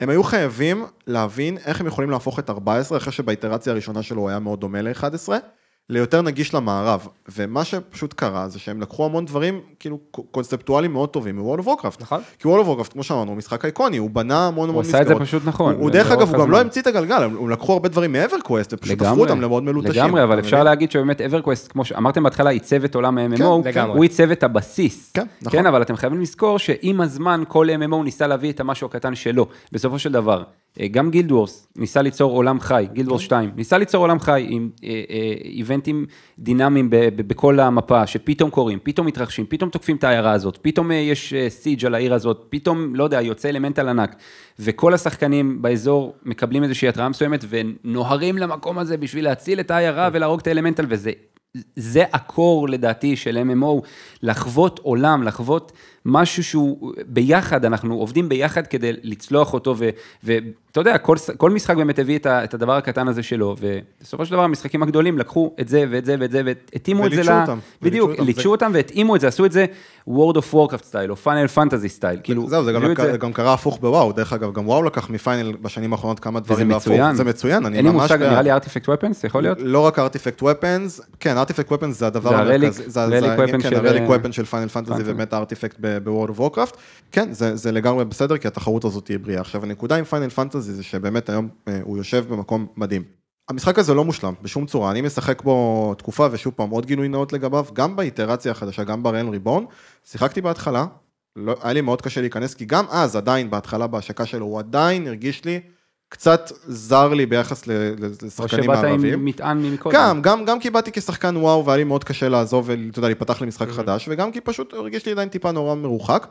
הם היו חייבים להבין איך הם יכולים להפוך את 14, אחרי שבאיטרציה הראשונה שלו הוא היה מאוד דומה ל-11, ליותר נגיש למערב, ומה שפשוט קרה זה שהם לקחו המון דברים כאילו קונספטואליים מאוד טובים מ-World of Warcraft. נכון. כי World of Warcraft, כמו שאמרנו, הוא משחק אייקוני, הוא בנה המון המון מסגרות. הוא עשה את זה פשוט נכון. הוא דרך אגב, הוא גם לא המציא את הגלגל, הם לקחו הרבה דברים מ EverQuest, ופשוט הפכו אותם למאוד מלוטשים. לגמרי, אבל אפשר להגיד שבאמת EverQuest, כמו שאמרתם בהתחלה, עיצב את עולם ה-MMO, כן, הוא עיצב את הבסיס. כן, נכון. כן, אבל אתם חייבים לזכור שעם הזמן כל MMO ניסה להביא את המשהו הקטן שלו. בסופו של דבר, גם גילד וורס ניסה ליצור עולם חי, גילד וורס 2, ניסה ליצור עולם חי עם אה, אה, איבנטים דינמיים בכל המפה, שפתאום קורים, פתאום מתרחשים, פתאום תוקפים את העיירה הזאת, פתאום יש סיג' על העיר הזאת, פתאום, לא יודע, יוצא אלמנטל ענק, וכל השחקנים באזור מקבלים איזושהי התראה מסוימת, ונוהרים למקום הזה בשביל להציל את העיירה ולהרוג את האלמנטל, וזה זה הקור לדעתי של MMO, לחוות עולם, לחוות משהו שהוא ביחד, אנחנו עובדים ביחד כדי לצלוח אותו, ואתה יודע, כל, כל משחק באמת הביא את, ה, את הדבר הקטן הזה שלו, ובסופו של דבר המשחקים הגדולים לקחו את זה ואת זה ואת זה, והתאימו את זה, ל... אותם, בדיוק, ליטשו אותם והתאימו את זה, עשו את זה World of Warcraft style, או Final Fantasy style, כאילו, זהו, זה גם, זה. גם קרה הפוך בוואו, דרך אגב, גם וואו לקח מ Final בשנים האחרונות כמה דברים מצוין, זה מצוין, אני ממש... אין לי מושג, נראה לי artifact weapons, יכול להיות? לא רק artifact weapons, כן, artifact weapons זה הדבר המרכזי, זה ה relic weapon של Final Fantasy ובאמת ה artifact ב-World of כן, זה, זה לגמרי בסדר, כי התחרות הזאת תהיה בריאה. עכשיו, הנקודה עם פיינל פנטזי זה שבאמת היום אה, הוא יושב במקום מדהים. המשחק הזה לא מושלם, בשום צורה, אני משחק בו תקופה, ושוב פעם, עוד גילוי נאות לגביו, גם באיטרציה החדשה, גם בריין ריבון, שיחקתי בהתחלה, לא, היה לי מאוד קשה להיכנס, כי גם אז, עדיין, בהתחלה, בהשקה שלו, הוא עדיין הרגיש לי קצת זר לי ביחס לשחקנים הערבים. או שבאת עם מטען מקודם. גם, גם, גם כי באתי כשחקן וואו, והיה לי מאוד קשה לעזוב ואתה יודע, להיפתח למשחק mm-hmm. חדש, וגם כי פשוט הרגיש לי עדיין טיפה נורא מרוחק.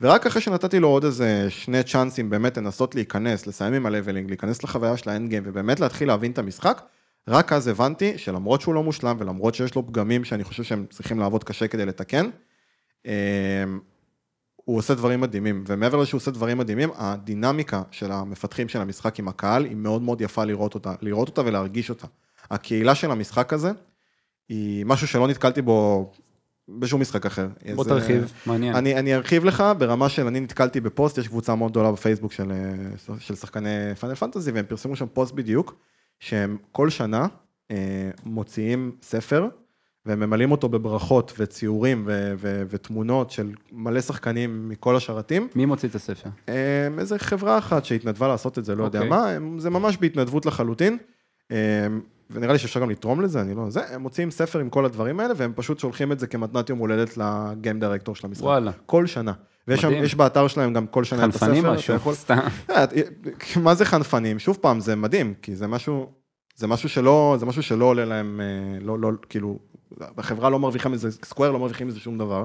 ורק אחרי שנתתי לו עוד איזה שני צ'אנסים באמת לנסות להיכנס, לסיים עם הלבלינג, להיכנס לחוויה של האנד גיים ובאמת להתחיל להבין את המשחק, רק אז הבנתי שלמרות שהוא לא מושלם ולמרות שיש לו פגמים שאני חושב שהם צריכים לעבוד קשה כדי לתקן, אמ, הוא עושה דברים מדהימים, ומעבר לזה שהוא עושה דברים מדהימים, הדינמיקה של המפתחים של המשחק עם הקהל היא מאוד מאוד יפה לראות אותה, לראות אותה ולהרגיש אותה. הקהילה של המשחק הזה היא משהו שלא נתקלתי בו בשום משחק אחר. בוא תרחיב, מעניין. אני, אני ארחיב לך ברמה של אני נתקלתי בפוסט, יש קבוצה מאוד גדולה בפייסבוק של, אה, של שחקני פאנל פנטזי, והם פרסמו שם פוסט בדיוק, שהם כל שנה מוציאים ספר, והם ממלאים אותו בברכות וציורים ו- ו- ותמונות של מלא שחקנים מכל השרתים. מי מוציא את הספר? איזה חברה אחת שהתנדבה לעשות את זה, לא okay. יודע אוקיי. מה, זה ממש בהתנדבות לחלוטין. ונראה לי שאפשר גם לתרום לזה, אני לא... זה, הם מוציאים ספר עם כל הדברים האלה, והם פשוט שולחים את זה כמתנת יום הולדת לגיים דירקטור של המשחק. וואלה. כל שנה. ויש שם, יש באתר שלהם גם כל שנה את הספר. חנפנים משהו, יכול... סתם. אה, מה זה חנפנים? שוב פעם, זה מדהים, כי זה משהו, זה משהו שלא, זה משהו שלא עולה להם, אה, לא, לא, כאילו, בחברה לא מרוויחים מזה, סקוויר לא מרוויחים מזה שום דבר.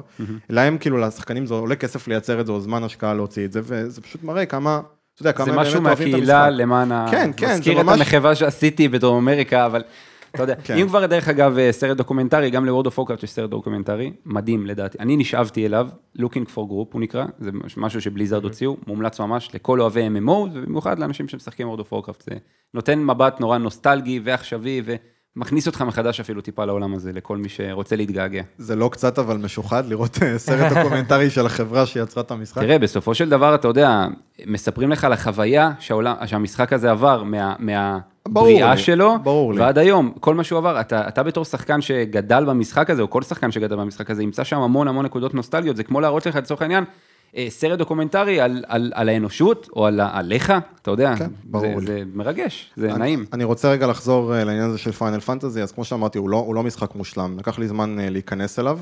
להם, כאילו, לשחקנים זה עולה כסף לייצר את זה, או זמן השקעה להוציא את זה, וזה פשוט מראה כמה... אתה יודע, כמה באמת אוהבים את המשחק. זה משהו מהקהילה למען ה... כן, כן, זה ממש... מזכיר את המחווה שעשיתי בדרום אמריקה, אבל אתה יודע, כן. אם כבר דרך אגב אה, סרט דוקומנטרי, גם ל World of Warcraft יש סרט דוקומנטרי, מדהים לדעתי. אני נשאבתי אליו, Looking for Group הוא נקרא, זה משהו ש Blizzard הוציאו, מומלץ ממש לכל אוהבי MMO, ובמיוחד לאנשים שמשחקים World of Warcraft. זה נותן מבט נורא נוסטלגי ועכשווי, ו... מכניס אותך מחדש אפילו טיפה לעולם הזה, לכל מי שרוצה להתגעגע. זה לא קצת אבל משוחד לראות אה, סרט דוקומנטרי של החברה שיצרה את המשחק? תראה, בסופו של דבר, אתה יודע, מספרים לך על החוויה שהעולם, שהמשחק הזה עבר מה, מהבריאה לי, שלו, ברור ועד להיום, כל מה שהוא עבר, אתה, אתה בתור שחקן שגדל במשחק הזה, או כל שחקן שגדל במשחק הזה, ימצא שם המון המון נקודות נוסטלגיות, זה כמו להראות לך לצורך העניין, סרט דוקומנטרי על, על, על האנושות, או על, עליך, אתה יודע, כן, ברור זה. זה מרגש, זה אני, נעים. אני רוצה רגע לחזור אה, לעניין הזה של Final Fantasy, אז כמו שאמרתי, הוא לא, הוא לא משחק מושלם, לקח לי זמן אה, להיכנס אליו,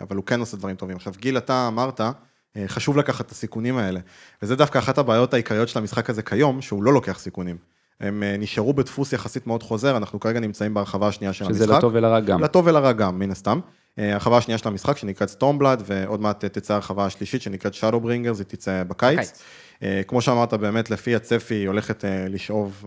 אבל הוא כן עושה דברים טובים. עכשיו, גיל, אתה אמרת, חשוב לקחת את הסיכונים האלה, וזה דווקא אחת הבעיות העיקריות של המשחק הזה כיום, שהוא לא לוקח סיכונים. הם נשארו בדפוס יחסית מאוד חוזר, אנחנו כרגע נמצאים בהרחבה השנייה של שזה המשחק. שזה לטוב ולרע גם. לטוב ולרע גם, מן הסתם. הרחבה השנייה של המשחק שנקראת Stormblood, ועוד מעט תצא הרחבה השלישית שנקראת Shadowbringers, היא תצא בקיץ. בקיץ. כמו שאמרת, באמת, לפי הצפי, היא הולכת לשאוב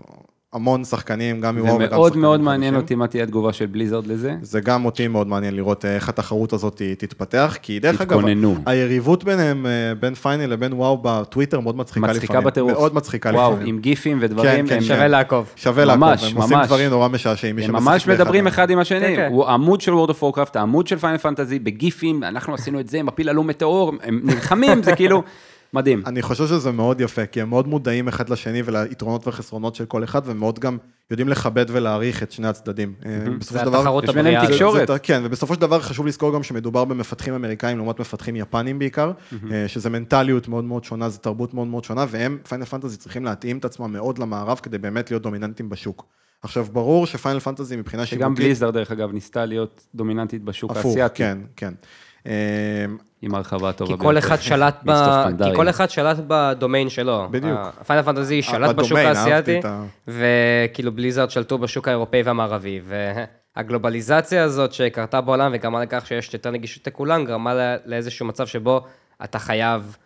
המון שחקנים, גם מוואו וגם שחקנים ומאוד מאוד מעניין אותי מה תהיה התגובה של Blizzard לזה. זה גם אותי מאוד מעניין לראות איך התחרות הזאת תתפתח, כי דרך אגב, היריבות ביניהם, אה, בין Final לבין וואו בטוויטר מאוד מצחיקה לפעמים. מצחיקה בטירוף. מאוד מצחיקה לפעמים. וואו, עם גיפים ודברים, כן, כן, שווה כן. לעקוב. שווה לעקוב, הם עושים דברים נורא משעשעים. הם ממש מדברים אחד עם השני. כן, כן. הוא עמוד של World of Warcraft, העמוד של Final Fantasy, בגיפים, אנחנו עשינו את זה, מפיל עליו מטאור, הם נלחמים, זה כאילו... <laughs> מדהים. אני חושב שזה מאוד יפה, כי הם מאוד מודעים אחד לשני וליתרונות וחסרונות של כל אחד, ומאוד גם יודעים לכבד ולהעריך את שני הצדדים. אה, בסופו של דבר... יש ביניהם תקשורת. כן, ובסופו של דבר חשוב לזכור גם שמדובר במפתחים אמריקאים לעומת מפתחים יפנים בעיקר, אה, שזה מנטליות מאוד מאוד שונה, זו תרבות מאוד מאוד שונה, והם, Final Fantasy, צריכים להתאים את עצמם מאוד למערב כדי באמת להיות דומיננטים בשוק. עכשיו, ברור ש Final Fantasy מבחינה שיווקית... שגם Blizzard, דרך אגב, ניסתה להיות דומיננטית בשוק האסייתי. הפוך, כן, כן. עם הרחבה טובה ביותר. כי כל אחד שלט <laughs> ב... כי כל אחד שלט בדומיין שלו. בדיוק. Final Fantasy שלט בשוק האסייתי, וכאילו Blizzard שלטו בשוק האירופאי והמערבי, והגלובליזציה הזאת שקרתה בעולם וגרמה לכך שיש יותר נגישות לכולם, גרמה לאיזשהו מצב שבו אתה חייב...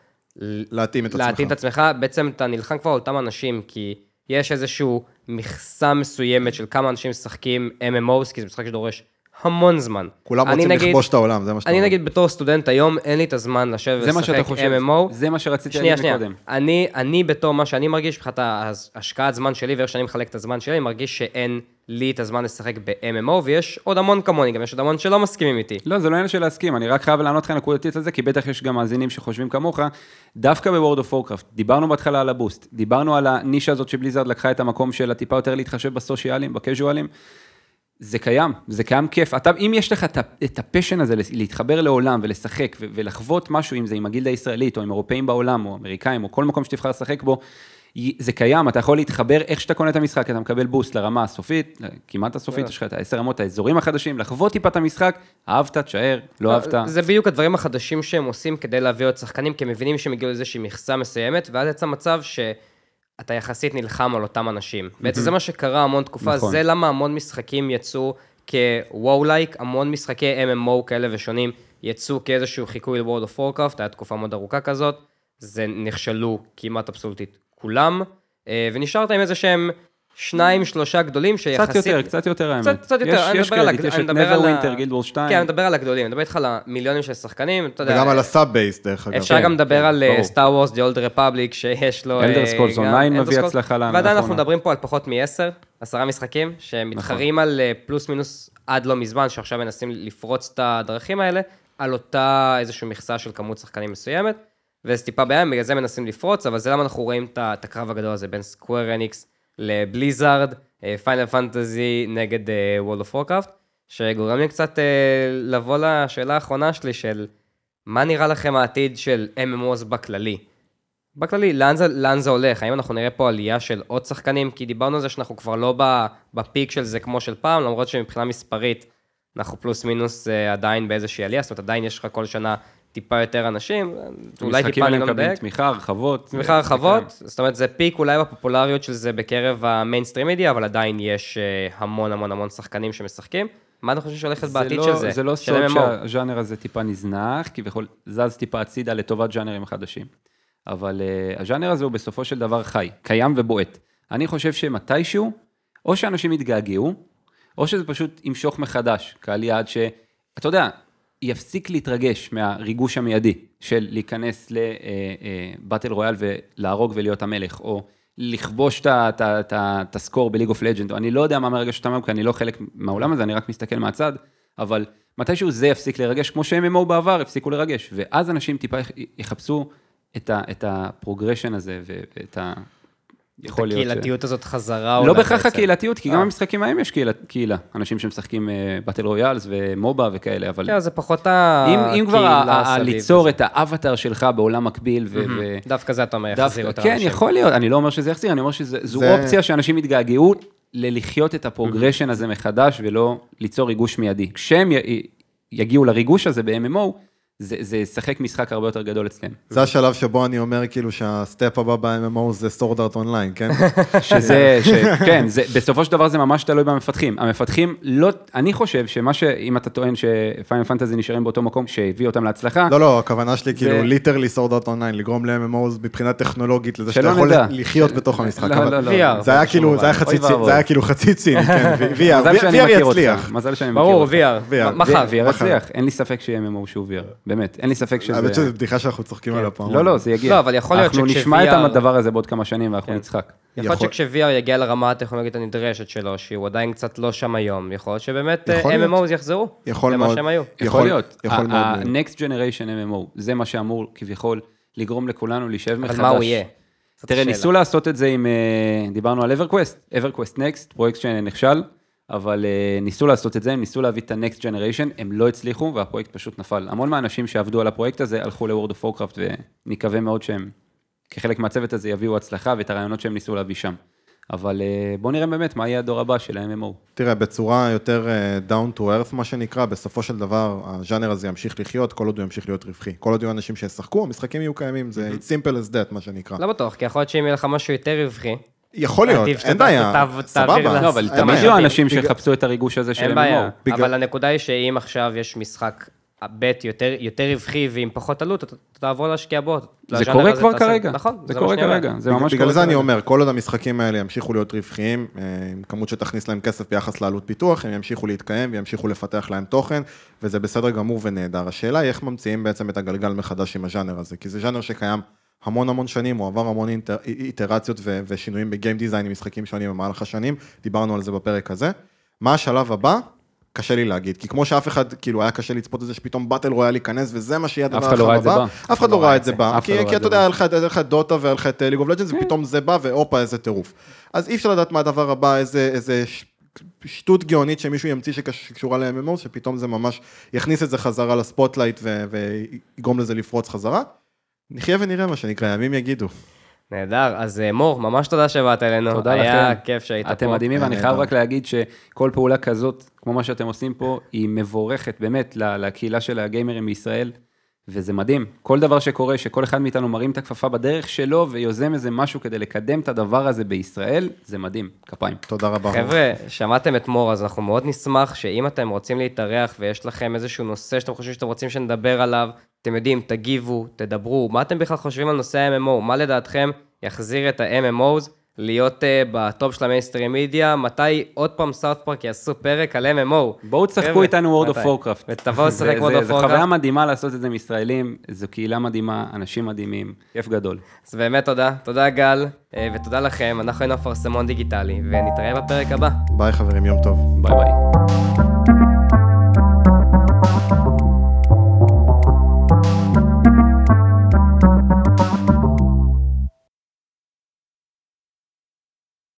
להתאים את עצמך. להתאים את עצמך, בעצם אתה נלחם כבר על אותם אנשים, כי יש איזשהו מכסה מסוימת של כמה אנשים משחקים MMOs, כי זה משחק שדורש המון זמן. כולם רוצים נגיד, לכבוש את העולם, זה מה שאתה אומר. אני נגיד בתור סטודנט היום, אין לי את הזמן לשבת ולשחק MMO. זה מה שרציתי להגיד קודם. אני, אני בתור מה שאני מרגיש, מבחינת ההשקעת זמן שלי ואיך שאני מחלק את הזמן שלי, אני מרגיש שאין לי את הזמן לשחק ב-MMO, ויש עוד המון כמוני, גם יש עוד המון שלא מסכימים איתי. לא, זה לא עניין של להסכים, אני רק חייב לענות לך נקודתית על זה, כי בטח יש גם מאזינים שחושבים כמוך, דווקא ב World of Warcraft, דיברנו בהתחלה על ה boost, דיברנו על הנישה הזאת ש Blizzard לקחה את המקום של הטיפה יותר להתחשב בסושיאלים, בקז'ואלים. זה קיים, זה קיים כיף. אתה, אם יש לך את ה passion הזה להתחבר לעולם ולשחק ולחוות משהו, אם זה עם הגילדה הישראלית, או עם אירופאים בעולם, או אמריקאים, או כל מקום שתבחר לשחק בו, זה קיים, אתה יכול להתחבר איך שאתה קונה את המשחק, אתה מקבל boost לרמה הסופית, כמעט הסופית, יש לך את העשר רמות, האזורים החדשים, לחוות טיפה את המשחק, אהבת, תשאר, לא אהבת. זה בדיוק הדברים החדשים שהם עושים כדי להביא עוד שחקנים, כי הם מבינים שהם הגיעו לאיזושהי מכסה מסוימת, ואז יצא מצב ש... אתה יחסית נלחם על אותם אנשים. בעצם זה מה שקרה המון תקופה, נכון. זה למה המון משחקים יצאו כ WoW-like, המון משחקי MMO כאלה ושונים יצאו כאיזשהו חיקוי ל-World of Warcraft, הייתה תקופה מאוד ארוכה כזאת, זה נכשלו כמעט אבסולוטית כולם, אה, ונשארת עם איזה שהם שניים, שלושה גדולים שיחסית... קצת יותר, קצת יותר האמת. קצת, קצת יותר, יש, יש קרדיט, יש את Neverwinter, Guild Wars 2. כן, אני מדבר על הגדולים, אני מדבר איתך על המיליונים של שחקנים, אתה יודע... וגם על ה sub base, דרך אגב. אפשר כן, גם לדבר כן, על Star Wars, The Old Republic, שיש לו... Elder Scrolls Online מביא הצלחה לאן ועדיין אנחנו מדברים פה על פחות מ-10, עשרה משחקים, שמתחרים נכון. על אה, פלוס מינוס עד לא מזמן, שעכשיו מנסים לפרוץ את הדרכים האלה, על אותה איזושהי מכסה של כמות שחקנים מסוימת, וזה טיפה בעיה, בגלל זה מנסים לפרוץ, אבל זה למה אנחנו רואים את הקרב הגדול הזה בין סקוויר אניקס לבליזארד, פיינל פנטזי נגד World of Warcraft, שגורם לי קצת לבוא לשאלה האחרונה שלי של מה נראה לכם העתיד של MMOs בכללי? בכללי, לאן זה, לאן זה הולך? האם אנחנו נראה פה עלייה של עוד שחקנים? כי דיברנו על זה שאנחנו כבר לא בפיק של זה כמו של פעם, למרות שמבחינה מספרית אנחנו פלוס מינוס אה, עדיין באיזושהי עלייה, זאת אומרת עדיין יש לך כל שנה טיפה יותר אנשים, אולי טיפה אני לא מדייק. תמיכה, הרחבות. תמיכה, הרחבות, זאת אומרת זה פיק אולי בפופולריות של זה בקרב המיינסטרים מדיה, אבל עדיין יש אה, המון המון המון שחקנים שמשחקים. מה אתה חושב שהולכת בעתיד לא, של זה? זה לא סוד שהז'אנר הזה טיפה נזנח, כביכול זז טיפה הצידה לטובת ז'אנרים חדשים. אבל uh, הז'אנר הזה הוא בסופו של דבר חי, קיים ובועט. אני חושב שמתישהו, או שאנשים יתגעגעו, או שזה פשוט ימשוך מחדש, קהל יעד ש... אתה יודע, יפסיק להתרגש מהריגוש המיידי של להיכנס לבטל רויאל ולהרוג ולהיות המלך, או לכבוש את הסקור בליג אוף לג'נד, אני לא יודע מה מרגש אותם, כי אני לא חלק מהעולם הזה, אני רק מסתכל מהצד, אבל מתישהו זה יפסיק לרגש, כמו שהם בעבר הפסיקו לרגש, ואז אנשים טיפה יחפשו את ה progression הזה ואת ה... יכול להיות... את הקהילתיות הזאת חזרה. לא בהכרח הקהילתיות, כי גם אה. במשחקים ההם יש קהילה. אנשים שמשחקים battle royales ו MOBA וכאלה, אבל... כן, זה פחות הקהילה אם כבר ליצור את האבטר שלך בעולם מקביל ו... דווקא זה אתה אומר, יחזיר אותם. כן, יכול להיות, אני לא אומר שזה יחזיר, אני אומר שזו אופציה שאנשים יתגעגעו ללחיות את ה progression הזה מחדש ולא ליצור ריגוש מיידי. כשהם יגיעו לריגוש הזה ב-MMO, זה, זה ישחק משחק הרבה יותר גדול אצלם. זה השלב שבו אני אומר כאילו שה step הבא ב-MMO זה Sword Art Online, כן? <laughs> שזה, ש, כן, זה, בסופו של דבר זה ממש תלוי במפתחים. המפתחים לא, אני חושב שמה ש... אם אתה טוען ש Final Fantasy נשארים באותו מקום שהביא אותם להצלחה. לא, לא, הכוונה שלי כאילו literally Sword Art Online, לגרום ל-MMO מבחינה טכנולוגית לזה שאתה יכול לחיות בתוך המשחק. לא, לא, לא. זה היה כאילו, זה היה כאילו חצי ציני, כן, <laughs> VR יצליח. מזל שאני מכיר אותך. ברור, VR, מחר. VR יצליח, אין לי ספק שיהיה MMO שהוא VR, באמת, אין לי ספק שזה... האמת שזו בדיחה שאנחנו צוחקים עליה פעם. לא, לא, זה יגיע. לא, אבל יכול להיות שכש-VR... אנחנו נשמע את הדבר הזה בעוד כמה שנים ואנחנו כן. נצחק. יכול להיות שכש-VR יגיע לרמה הטכנולוגית הנדרשת שלו, שהוא עדיין קצת לא שם היום, יכול להיות שבאמת אה, MMOs יחזרו. יכול מאוד. למה שהם היו. יכול להיות. ה-Next Generation MMO, זה מה שאמור כביכול לגרום לכולנו להישב מחדש. אבל מה הוא יהיה? תראה, ניסו לעשות את זה עם, אה, דיברנו על EverQuest, EverQuest Next, פרויקט שנכשל. אבל uh, ניסו לעשות את זה, הם ניסו להביא את ה-Next Generation, הם לא הצליחו והפרויקט פשוט נפל. המון מהאנשים שעבדו על הפרויקט הזה הלכו ל-World of Warcraft ונקווה מאוד שהם כחלק מהצוות הזה יביאו הצלחה ואת הרעיונות שהם ניסו להביא שם. אבל uh, בואו נראה באמת מה יהיה הדור הבא של ה-MMO. תראה, בצורה יותר uh, down to earth, מה שנקרא, בסופו של דבר, הז'אנר הזה ימשיך לחיות, כל עוד הוא ימשיך להיות רווחי. כל עוד יהיו אנשים שישחקו, המשחקים יהיו קיימים, זה mm-hmm. simple as that, מה שנקרא. לא בטוח, כי יכול להיות שאם יהיה לך משהו יותר רווחי, יכול להיות, אין בעיה, סבבה. לא, אבל תמיד יהיו אנשים שיחפשו את הריגוש הזה של MMO. אין בעיה, אבל הנקודה היא שאם עכשיו יש משחק בית יותר רווחי ועם פחות עלות, אתה תעבור להשקיע בו. זה קורה כבר כרגע. נכון, זה קורה כרגע, זה ממש קורה. בגלל זה אני אומר, כל עוד המשחקים האלה ימשיכו להיות רווחיים, אה, עם כמות שתכניס להם כסף ביחס לעלות פיתוח, הם ימשיכו להתקיים וימשיכו לפתח להם תוכן, וזה בסדר גמור ונהדר. השאלה היא איך ממציאים בעצם את הגלגל מחדש עם הז'אנר הזה, כי זה ז'אנר שקיים המון המון שנים, הוא עבר המון אינטר, איטרציות ו, ושינויים ב game design עם משחקים שונים במהלך השנים, דיברנו על זה בפרק הזה. מה השלב הבא? קשה לי להגיד, כי כמו שאף אחד, כאילו, היה קשה לצפות את זה שפתאום battle royale ייכנס, וזה מה שיהיה הדבר לא הבא. אף אחד לא ראה את זה בא, כי לא אתה יודע, היה לך את דוטה והיה לך את League of Legends, ופתאום זה בא, והופה, איזה טירוף. אז אי אפשר לדעת מה הדבר הבא, איזה שטות גאונית שמישהו ימציא שקשורה ל-MMO, שפתאום זה ממש יכניס את זה חזרה ל spotlight ויגרום לזה לפרוץ חזרה. נחיה ונראה מה שנקרא, ימים יגידו. נהדר, אז אה, מור, ממש תודה שבאת אלינו. תודה היה לכם. היה כיף שהיית אתם פה. אתם מדהימים, ואני חייב רק להגיד שכל פעולה כזאת, כמו מה שאתם עושים פה, היא מבורכת באמת לקהילה של הגיימרים בישראל. וזה מדהים, כל דבר שקורה, שכל אחד מאיתנו מרים את הכפפה בדרך שלו ויוזם איזה משהו כדי לקדם את הדבר הזה בישראל, זה מדהים, כפיים. תודה רבה. חבר'ה, שמעתם את מור, אז אנחנו מאוד נשמח שאם אתם רוצים להתארח ויש לכם איזשהו נושא שאתם חושבים שאתם רוצים שנדבר עליו, אתם יודעים, תגיבו, תדברו, מה אתם בכלל חושבים על נושא ה-MMO, מה לדעתכם יחזיר את ה-MMOs להיות uh, ב top של ה mainstream media, מתי עוד פעם South Park יעשו פרק על MMO. בואו תשחקו איתנו World of Warcraft. ותבואו לשחק World of Warcraft. זו חוויה מדהימה לעשות את זה עם ישראלים, זו קהילה מדהימה, אנשים מדהימים, כיף גדול. אז באמת תודה, תודה גל, אה, ותודה לכם, אנחנו היינו אפרסמון דיגיטלי, ונתראה בפרק הבא. ביי חברים, יום טוב. ביי ביי.